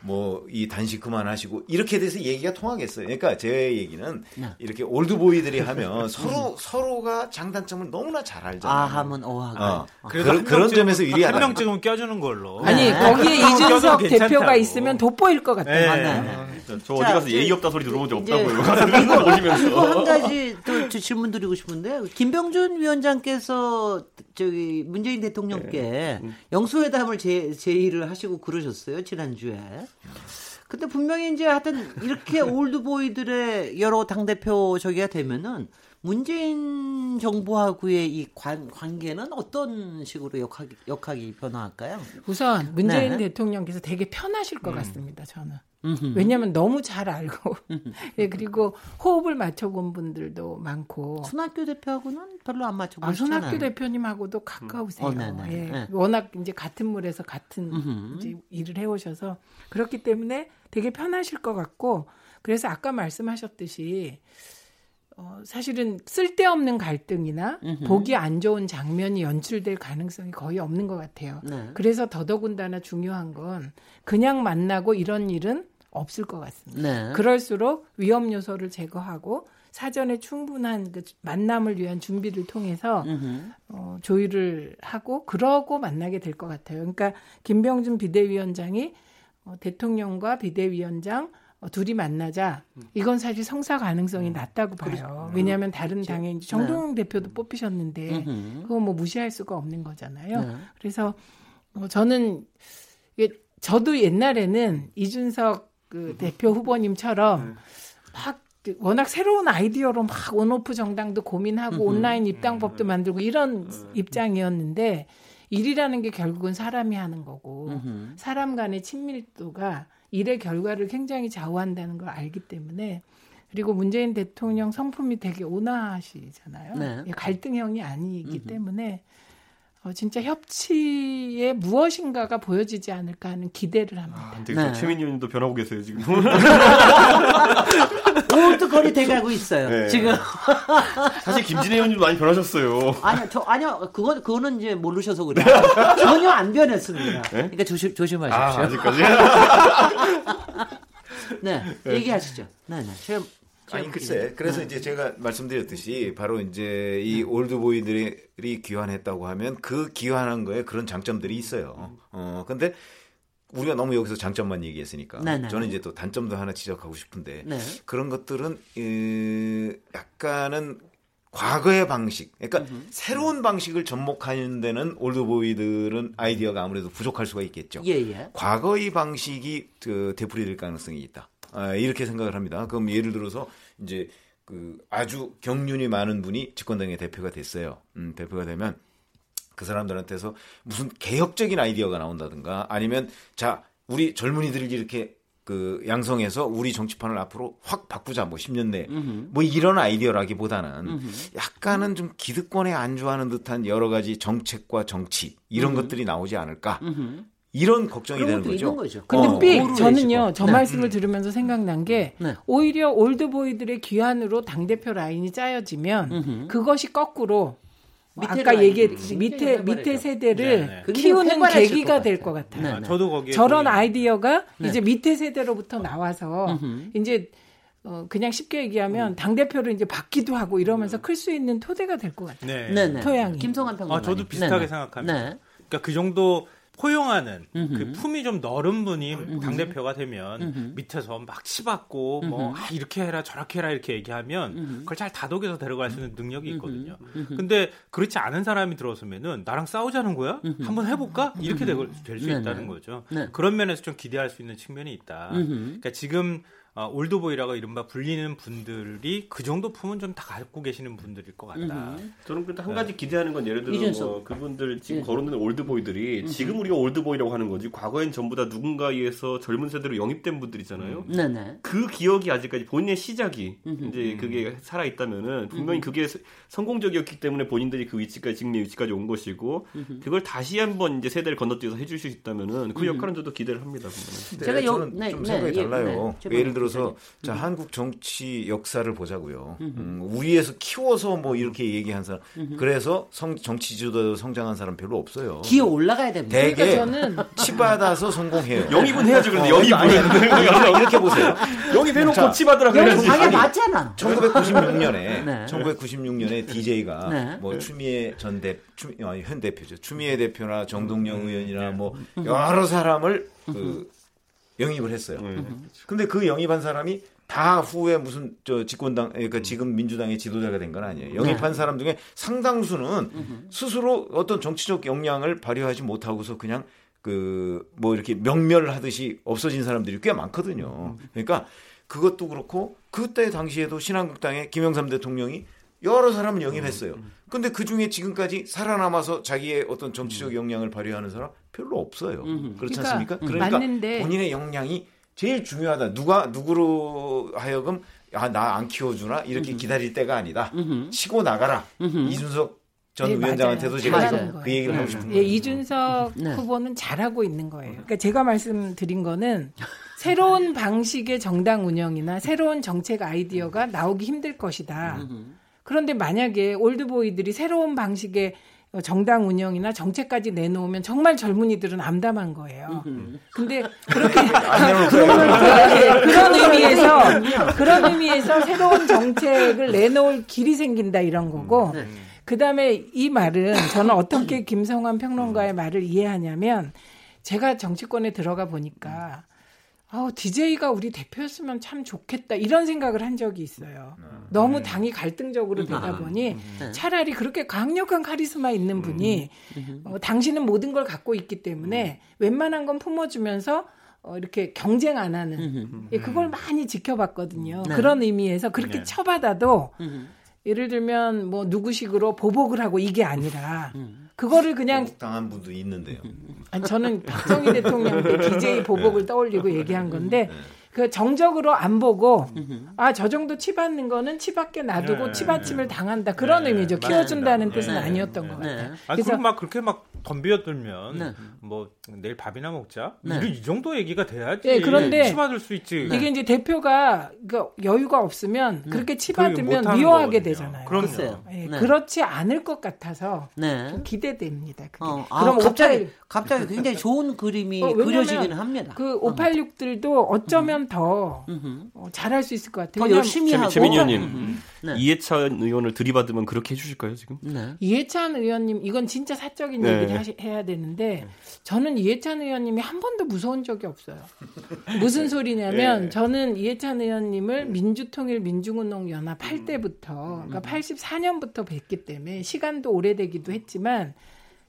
뭐 이 단식 그만하시고 이렇게 돼서 얘기가 통하겠어요. 그러니까 제 얘기는 네. 이렇게 올드보이들이 하면 *laughs* 서로 서로가 장단점을 너무나 잘 알잖아요. 아 하면 오하고 어. 어. 그런 그런 점에서 유리하다. 한 명쯤은 껴주는 걸로. 아니 네. 거기에 이준석 대표가 있으면 돋보일 것 같아요. 네. 네. 저 어디 가서 예의 없다 소리 들어본 적 없다고요. 보시면서 한 가지 또 질문 드리고 싶은데 김병준 위원장께서 저기 문재인 대통령께 네. 영수회담을 제, 제의를 하시고 그러셨어요 지난주에. 근데 분명히 이제 하여튼 이렇게 *laughs* 올드보이들의 여러 당대표 저기가 되면은 문재인 정부하고의 이 관, 관계는 어떤 식으로 역학이, 역학이 변화할까요? 우선 문재인 네. 대통령께서 되게 편하실 것 음. 같습니다, 저는. 왜냐하면 너무 잘 알고 *laughs* 예 그리고 호흡을 맞춰본 분들도 많고 손학규 대표하고는 별로 안 맞춰보시잖아요. 아, 손학규 대표님하고도 가까우세요. 어, 네, 네. 예, 네. 워낙 이제 같은 물에서 같은 이제 일을 해오셔서 그렇기 때문에 되게 편하실 것 같고 그래서 아까 말씀하셨듯이 어, 사실은 쓸데없는 갈등이나 음흠. 보기 안 좋은 장면이 연출될 가능성이 거의 없는 것 같아요. 네. 그래서 더더군다나 중요한 건 그냥 만나고 이런 일은 없을 것 같습니다. 네. 그럴수록 위험 요소를 제거하고 사전에 충분한 그 만남을 위한 준비를 통해서 어, 조율을 하고 그러고 만나게 될 것 같아요. 그러니까 김병준 비대위원장이 어, 대통령과 비대위원장 어, 둘이 만나자. 이건 사실 성사 가능성이 음. 낮다고 봐요. 왜냐하면 다른 당에 이제 정동영 네. 대표도 뽑히셨는데 그거 뭐 무시할 수가 없는 거잖아요. 네. 그래서 어, 저는 저도 옛날에는 이준석 그 대표 후보님처럼 막 워낙 새로운 아이디어로 막 원오프 정당도 고민하고 온라인 입당법도 만들고 이런 입장이었는데 일이라는 게 결국은 사람이 하는 거고 사람 간의 친밀도가 일의 결과를 굉장히 좌우한다는 걸 알기 때문에 그리고 문재인 대통령 성품이 되게 온화하시잖아요. 네. 갈등형이 아니기 때문에 어, 진짜 협치에 무엇인가가 보여지지 않을까 하는 기대를 합니다. 아, 되게 네. 최민희님도 변하고 계세요 지금. *laughs* 오늘도 거리 돼가고 있어요. 네. 지금. *laughs* 사실 김진애 의원님도 많이 변하셨어요. 아니요, 저 아니요, 그거 그거는 이제 모르셔서 그래요. 전혀 안 변했습니다. 네? 그러니까 조심 조심하십시오. 아, 아직까지. *laughs* 네, 얘기하시죠. 네, 네. 최 아니 글쎄 그래서 네. 이제 제가 말씀드렸듯이 바로 이제 이 올드보이들이 귀환했다고 하면 그 귀환한 거에 그런 장점들이 있어요. 어 근데 우리가 너무 여기서 장점만 얘기했으니까 네네. 네. 저는 이제 또 단점도 하나 지적하고 싶은데 네. 그런 것들은 이 약간은 과거의 방식, 그러니까 음흠. 새로운 방식을 접목하는 데는 올드보이들은 아이디어가 아무래도 부족할 수가 있겠죠. 예, 예. 과거의 방식이 그 되풀이될 가능성이 있다. 아, 이렇게 생각을 합니다. 그럼 예를 들어서 이제 그 아주 경륜이 많은 분이 집권당의 대표가 됐어요. 음, 대표가 되면 그 사람들한테서 무슨 개혁적인 아이디어가 나온다든가 아니면 자 우리 젊은이들이 이렇게 그 양성해서 우리 정치판을 앞으로 확 바꾸자 뭐 10년 내뭐 이런 아이디어라기보다는 음흠. 약간은 좀 기득권에 안주하는 듯한 여러 가지 정책과 정치 이런 음흠. 것들이 나오지 않을까 이런 걱정이 되는 거죠. 거죠. 근데 어, 삑 저는요 저 네. 말씀을 음. 들으면서 생각난 게 네. 오히려 올드보이들의 귀환으로 당 대표 라인이 짜여지면 음흠. 그것이 거꾸로 아까 얘기했듯이 밑에 밑에 세대를 네, 네. 키우는 계기가 될 것 같아요. 네, 네. 저도 거기에 저런 거기... 아이디어가 네. 이제 밑에 세대로부터 나와서 음흠. 이제 어, 그냥 쉽게 얘기하면 음. 당 대표를 이제 받기도 하고 이러면서 음. 클수 있는 토대가 될 것 같아요. 네. 토양이. 김성환 평론 아, 저도 비슷하게 생각합니다. 그러니까 그 정도 포용하는 그 품이 좀 넓은 분이 당 대표가 되면 밑에서 막 치받고 뭐 아, 이렇게 해라 저렇게 해라 이렇게 얘기하면 그걸 잘 다독여서 데려갈 수 있는 능력이 있거든요. 근데 그렇지 않은 사람이 들어서면은 나랑 싸우자는 거야? 한번 해볼까? 이렇게 될 수 있다는 거죠. 네. 그런 면에서 좀 기대할 수 있는 측면이 있다. 그러니까 지금 어, old boy라고 이른바 불리는 분들이 그 정도 품은 좀 다 갖고 계시는 분들일 것 같다. 음. 저는 근데 한 가지 네. 기대하는 건 예를 들어 뭐 그분들 지금 네. 거론되는 old boy들이 음. 지금 우리가 old boy라고 하는 거지 과거엔 전부 다 누군가에 의해서 젊은 세대로 영입된 분들이잖아요. 음. 네네. 그 기억이 아직까지 본인의 시작이 음. 이제 그게 살아 있다면은 분명히 그게 성공적이었기 때문에 본인들이 그 위치까지 지금 위치까지 온 것이고 그걸 다시 한번 이제 세대를 건너뛰어서 해줄 수 있다면은 그 역할은 저도 기대를 합니다. 제가 요, 저는 네, 좀 생각이 네, 달라요. 네, 예를 들어 들어서 자 음. 한국 정치 역사를 보자고요. 음, 우리에서 키워서 뭐 이렇게 얘기한 사람, 그래서 성, 정치 지도자로 성장한 사람 별로 없어요. 기어 올라가야 됩니다. 대개 그러니까 저는 *laughs* 치받아서 성공해요. *laughs* 영입은 해야죠. 그런데 어, 영입은 *laughs* 이렇게 보세요. 영입해놓고 치받으라 그래야지. 당연 맞잖아. 1996년에 네. 1996년에 DJ가 네. 뭐 추미애 전 대, 추, 아니, 현 대표죠. 추미애 대표나 정동영 음. 의원이나 뭐 여러 사람을 그 영입을 했어요. 음. 근데 그 영입한 사람이 다 후에 무슨 저 집권당 그러니까 지금 민주당의 지도자가 된 건 아니에요. 영입한 네. 사람 중에 상당수는 스스로 어떤 정치적 역량을 발휘하지 못하고서 그냥 그 뭐 이렇게 명멸하듯이 없어진 사람들이 꽤 많거든요. 그러니까 그것도 그렇고 그때 당시에도 신한국당의 김영삼 대통령이 여러 사람을 영입했어요. 근데 그 중에 지금까지 살아남아서 자기의 어떤 정치적 역량을 발휘하는 사람 별로 없어요. 그렇지 그러니까, 않습니까? 그러니까 맞는데. 본인의 역량이 제일 중요하다. 누가 누구로 하여금 아, 나 안 키워주나 이렇게 기다릴 때가 아니다. 치고 나가라. 이준석 전 네, 위원장한테도 맞아요. 제가 그 얘기를 하고 싶은 예, 거예요. 예, 이준석 네. 후보는 잘하고 있는 거예요. 그러니까 제가 말씀드린 거는 새로운 *laughs* 방식의 정당 운영이나 새로운 정책 아이디어가 나오기 힘들 것이다. 그런데 만약에 올드보이들이 새로운 방식의 정당 운영이나 정책까지 내놓으면 정말 젊은이들은 암담한 거예요. 근데 그렇게 그런, 그런 의미에서 그런 의미에서 새로운 정책을 내놓을 길이 생긴다 이런 거고 네. 그다음에 이 말은 저는 어떻게 김성환 평론가의 말을 이해하냐면 제가 정치권에 들어가 보니까 아, DJ가 우리 대표였으면 참 좋겠다 이런 생각을 한 적이 있어요. 음. 너무 당이 갈등적으로 되다 아, 보니 음. 네. 차라리 그렇게 강력한 카리스마 있는 분이 음. 어, 당신은 모든 걸 갖고 있기 때문에 웬만한 건 품어주면서 어, 이렇게 경쟁 안 하는 예, 그걸 많이 지켜봤거든요. 네. 그런 의미에서 그렇게 네. 쳐받아도 예를 들면 뭐 누구식으로 보복을 하고 이게 아니라 그거를 그냥 당한 분도 있는데요. 아니 저는 박정희 대통령의 DJ 보복을 떠올리고 얘기한 건데 네. 그 정적으로 안 보고 아 저 정도 치 받는 거는 치받게 놔두고 네, 치 받침을 당한다 그런 네, 의미죠 키워준다는 뜻은 아니었던 것 같아요. 아, 그래서 막 그렇게 막 덤비어들면 네. 뭐 내일 밥이나 먹자 네. 이 정도 얘기가 돼야지. 네, 그런데 치 받을 수 있지. 이게 이제 대표가 그 여유가 없으면 네. 그렇게 치 받으면 미워하게 되잖아요. 그럼요. 네, 그렇지 않을 것 같아서 좀 기대됩니다. 그게. 어, 아, 그럼 갑자기 58... 갑자기 굉장히 좋은 그림이 어, 그려지기는 합니다. 그 586들도 어쩌면 음. 더 어, 잘할 수 있을 것 같아요. 더 열심히 하고. 재민 의원님 이해찬 의원을 들이받으면 그렇게 해주실까요 지금? 이해찬 의원님 이건 진짜 사적인 얘기. 얘기를 하시, 해야 되는데 저는 이해찬 의원님이 한 번도 무서운 적이 없어요. 무슨 *laughs* 소리냐면 네. 저는 이해찬 의원님을 민주통일 민중운동 연합 할 때부터 그러니까 84년부터 뵀기 때문에 시간도 오래되기도 했지만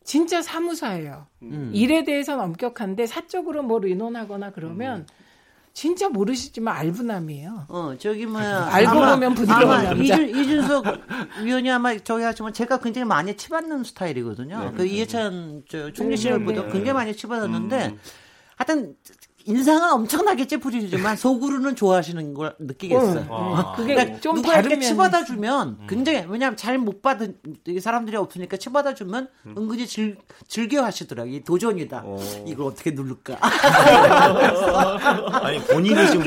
진짜 사무사예요. 음. 일에 대해서는 엄격한데 사적으로 뭘 의논하거나 그러면 음. 진짜 모르시지만 알부남이에요. 어, 저기 뭐야. 알고 아마, 보면 부드러운 아마 남자. 이준, 이준석 위원이 아마 저기 하지만 제가 굉장히 많이 치받는 스타일이거든요. 네, 그 이해찬 저 총리 시절부터 네, 네, 굉장히 많이 치받았는데 음. 하여튼 인상은 엄청나게 찌푸리지만 속으로는 좋아하시는 걸 느끼겠어요. 어, 그게 그러니까 좀 누가 이렇게 치받아 주면 음. 굉장히 왜냐하면 잘 못 받은 사람들이 없으니까 치받아 주면 음. 은근히 즐, 즐겨 하시더라고요. 이 도전이다. 오. 어. 이걸 어떻게 누를까? *laughs* 아니 본인이 지금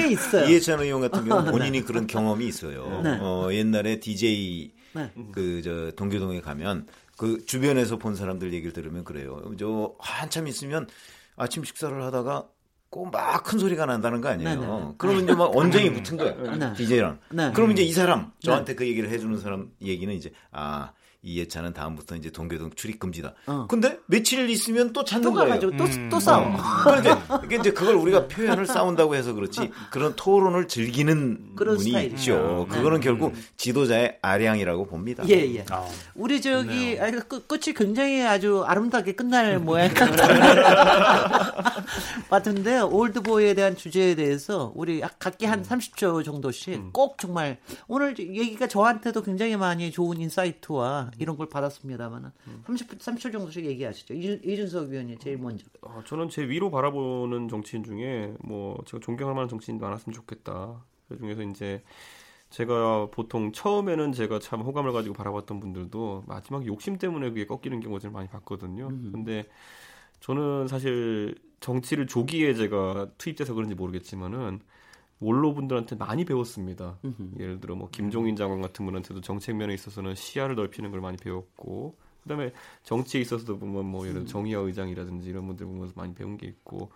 이해찬 의원 같은 경우 는 *laughs* 본인이 네. 그런 경험이 있어요. 네. 어, 옛날에 DJ 네. 그저 동교동에 가면 그 주변에서 본 사람들 얘기를 들으면 그래요. 저 한참 있으면 아침 식사를 하다가 꼭막큰 소리가 난다는 거 아니에요. 네네. 네, 네. 그러면 이제 막 언쟁이 네. 붙은 거야. 네. DJ랑. 네. 그러면 이제 이 사람 저한테 그 얘기를 해주는 사람 얘기는 이제 아 이해찬은 다음부터 이제 동교동 출입 금지다. 어. 근데 며칠 있으면 또 찾는 또 거예요. 또, 음. 또 싸워. 어. 그러니까 이제 그걸 우리가 표현을 싸운다고 해서 그렇지 그런 토론을 즐기는 그런 분이 스타일이죠. 있죠. 네. 그거는 결국 지도자의 아량이라고 봅니다. 예, 예. 아. 우리 저기 아, 끝, 끝이 굉장히 아주 아름답게 끝날 *laughs* 모양 *laughs* 같은데 old boy에 대한 주제에 대해서 우리 각기 한 30초 정도씩 음. 꼭 정말 오늘 얘기가 저한테도 굉장히 많이 좋은 insight와 이런 걸 받았습니다만은 음. 30, 30초 정도씩 얘기하시죠. 이준석 위원님 제일 먼저. 어, 저는 제 위로 바라보는 정치인 중에 뭐 제가 존경할 만한 정치인 많았으면 좋겠다. 그 중에서 이제 제가 보통 처음에는 제가 참 호감을 가지고 바라봤던 분들도 마지막 욕심 때문에 그게 꺾이는 경우를 많이 봤거든요. 음. 근데 저는 사실 정치를 조기에 제가 투입돼서 그런지 모르겠지만은 원로분들한테 많이 배웠습니다. 음흠. 예를 들어 뭐 김종인 장관 같은 분한테도 정책 면에 있어서는 시야를 넓히는 걸 많이 배웠고 그다음에 정치에 있어서도 보면 뭐 예를 음. 정의화 의장이라든지 이런 분들 보면서 많이 배운 게 있고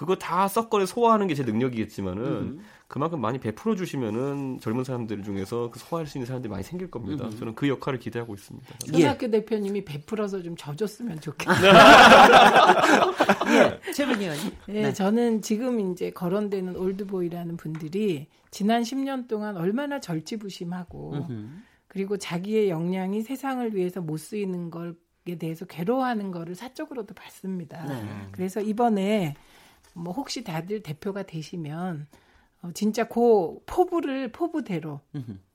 그거 다 썩거리 소화하는 게 제 능력이겠지만은 음. 그만큼 많이 베풀어 주시면은 젊은 사람들 중에서 그 소화할 수 있는 사람들이 많이 생길 겁니다. 음. 저는 그 역할을 기대하고 있습니다. 손학규 예. 대표님이 베풀어서 좀 져줬으면 좋겠어요. *laughs* 예, 최근 의원님. 예, 네. 저는 지금 이제 거론되는 올드보이라는 분들이 지난 10년 동안 얼마나 절치부심하고 음흠. 그리고 자기의 역량이 세상을 위해서 못 쓰이는 걸에 대해서 괴로워하는 거를 사적으로도 봤습니다. 네. 그래서 이번에 뭐 혹시 다들 대표가 되시면 어, 진짜 그 포부를 포부대로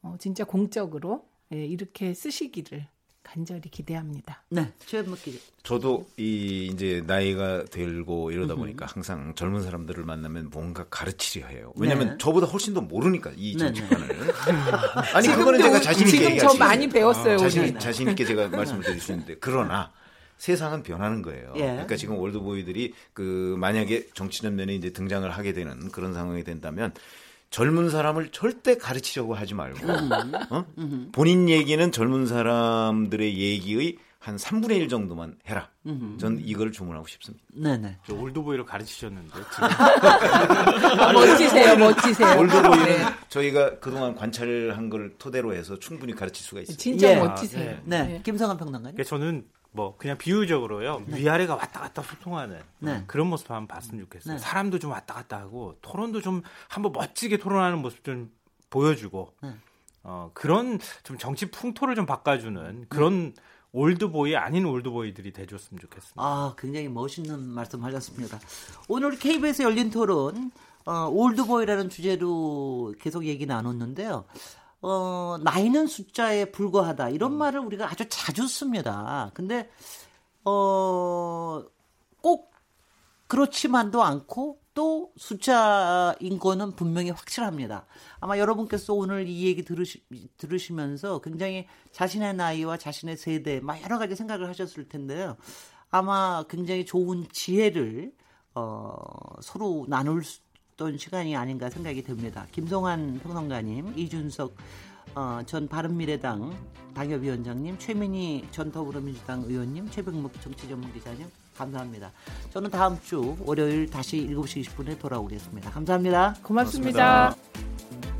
어, 진짜 공적으로 예, 이렇게 쓰시기를 간절히 기대합니다. 네, 최현목 기 저도 이 이제 나이가 들고 이러다 보니까 항상 젊은 사람들을 만나면 뭔가 가르치려 해요. 왜냐하면 네. 저보다 훨씬 더 모르니까 이 네, 네. 정치관을. *laughs* 아니 그거는 제가 자신 있게 지금 저 많이 배웠어요. 자신 자신 있게 제가 말씀을 드릴 수 있는데 그러나 세상은 변하는 거예요. 예. 그러니까 지금 올드보이들이 그 만약에 정치전 면에 이제 등장을 하게 되는 그런 상황이 된다면 젊은 사람을 절대 가르치려고 하지 말고 어? 본인 얘기는 젊은 사람들의 얘기의 한 3분의 1 정도만 해라. 전 이걸 주문하고 싶습니다. 네네. 올드보이를 가르치셨는데. 멋지세요, 멋지세요. 올드보이는 네. 저희가 그동안 관찰한 걸 토대로 해서 충분히 가르칠 수가 있습니다. 진짜 예. 멋지세요. 아, 네. 네. 김성환 평론가님. 그러니까 저는 뭐 그냥 비유적으로요 네. 위아래가 왔다 갔다 소통하는 네. 그런 모습 한번 봤으면 좋겠어요. 네. 사람도 좀 왔다 갔다 하고 토론도 좀 한번 멋지게 토론하는 모습 좀 보여주고 네. 어, 그런 좀 정치 풍토를 좀 바꿔주는 그런 old boy 아닌 old boy들이 돼줬으면 좋겠습니다. 아, 굉장히 멋있는 말씀 하셨습니다. 오늘 KBS 열린 토론, 어, old boy라는 주제로 계속 얘기 나눴는데요. 어, 나이는 숫자에 불과하다. 이런 음. 말을 우리가 아주 자주 씁니다. 근데, 어, 꼭 그렇지만도 않고 또 숫자인 거는 분명히 확실합니다. 아마 여러분께서 오늘 이 얘기 들으시, 들으시면서 굉장히 자신의 나이와 자신의 세대, 막 여러 가지 생각을 하셨을 텐데요. 아마 굉장히 좋은 지혜를, 어, 서로 나눌 던 시간이 아닌가 생각이 듭니다. 김성환 평론가님, 이준석 어, 전 바른미래당 당협위원장님, 최민희 전 더불어민주당 의원님, 최병목 정치전문기자님 감사합니다. 저는 다음 주 월요일 다시 7시 20분에 돌아오겠습니다. 감사합니다. 고맙습니다. 고맙습니다.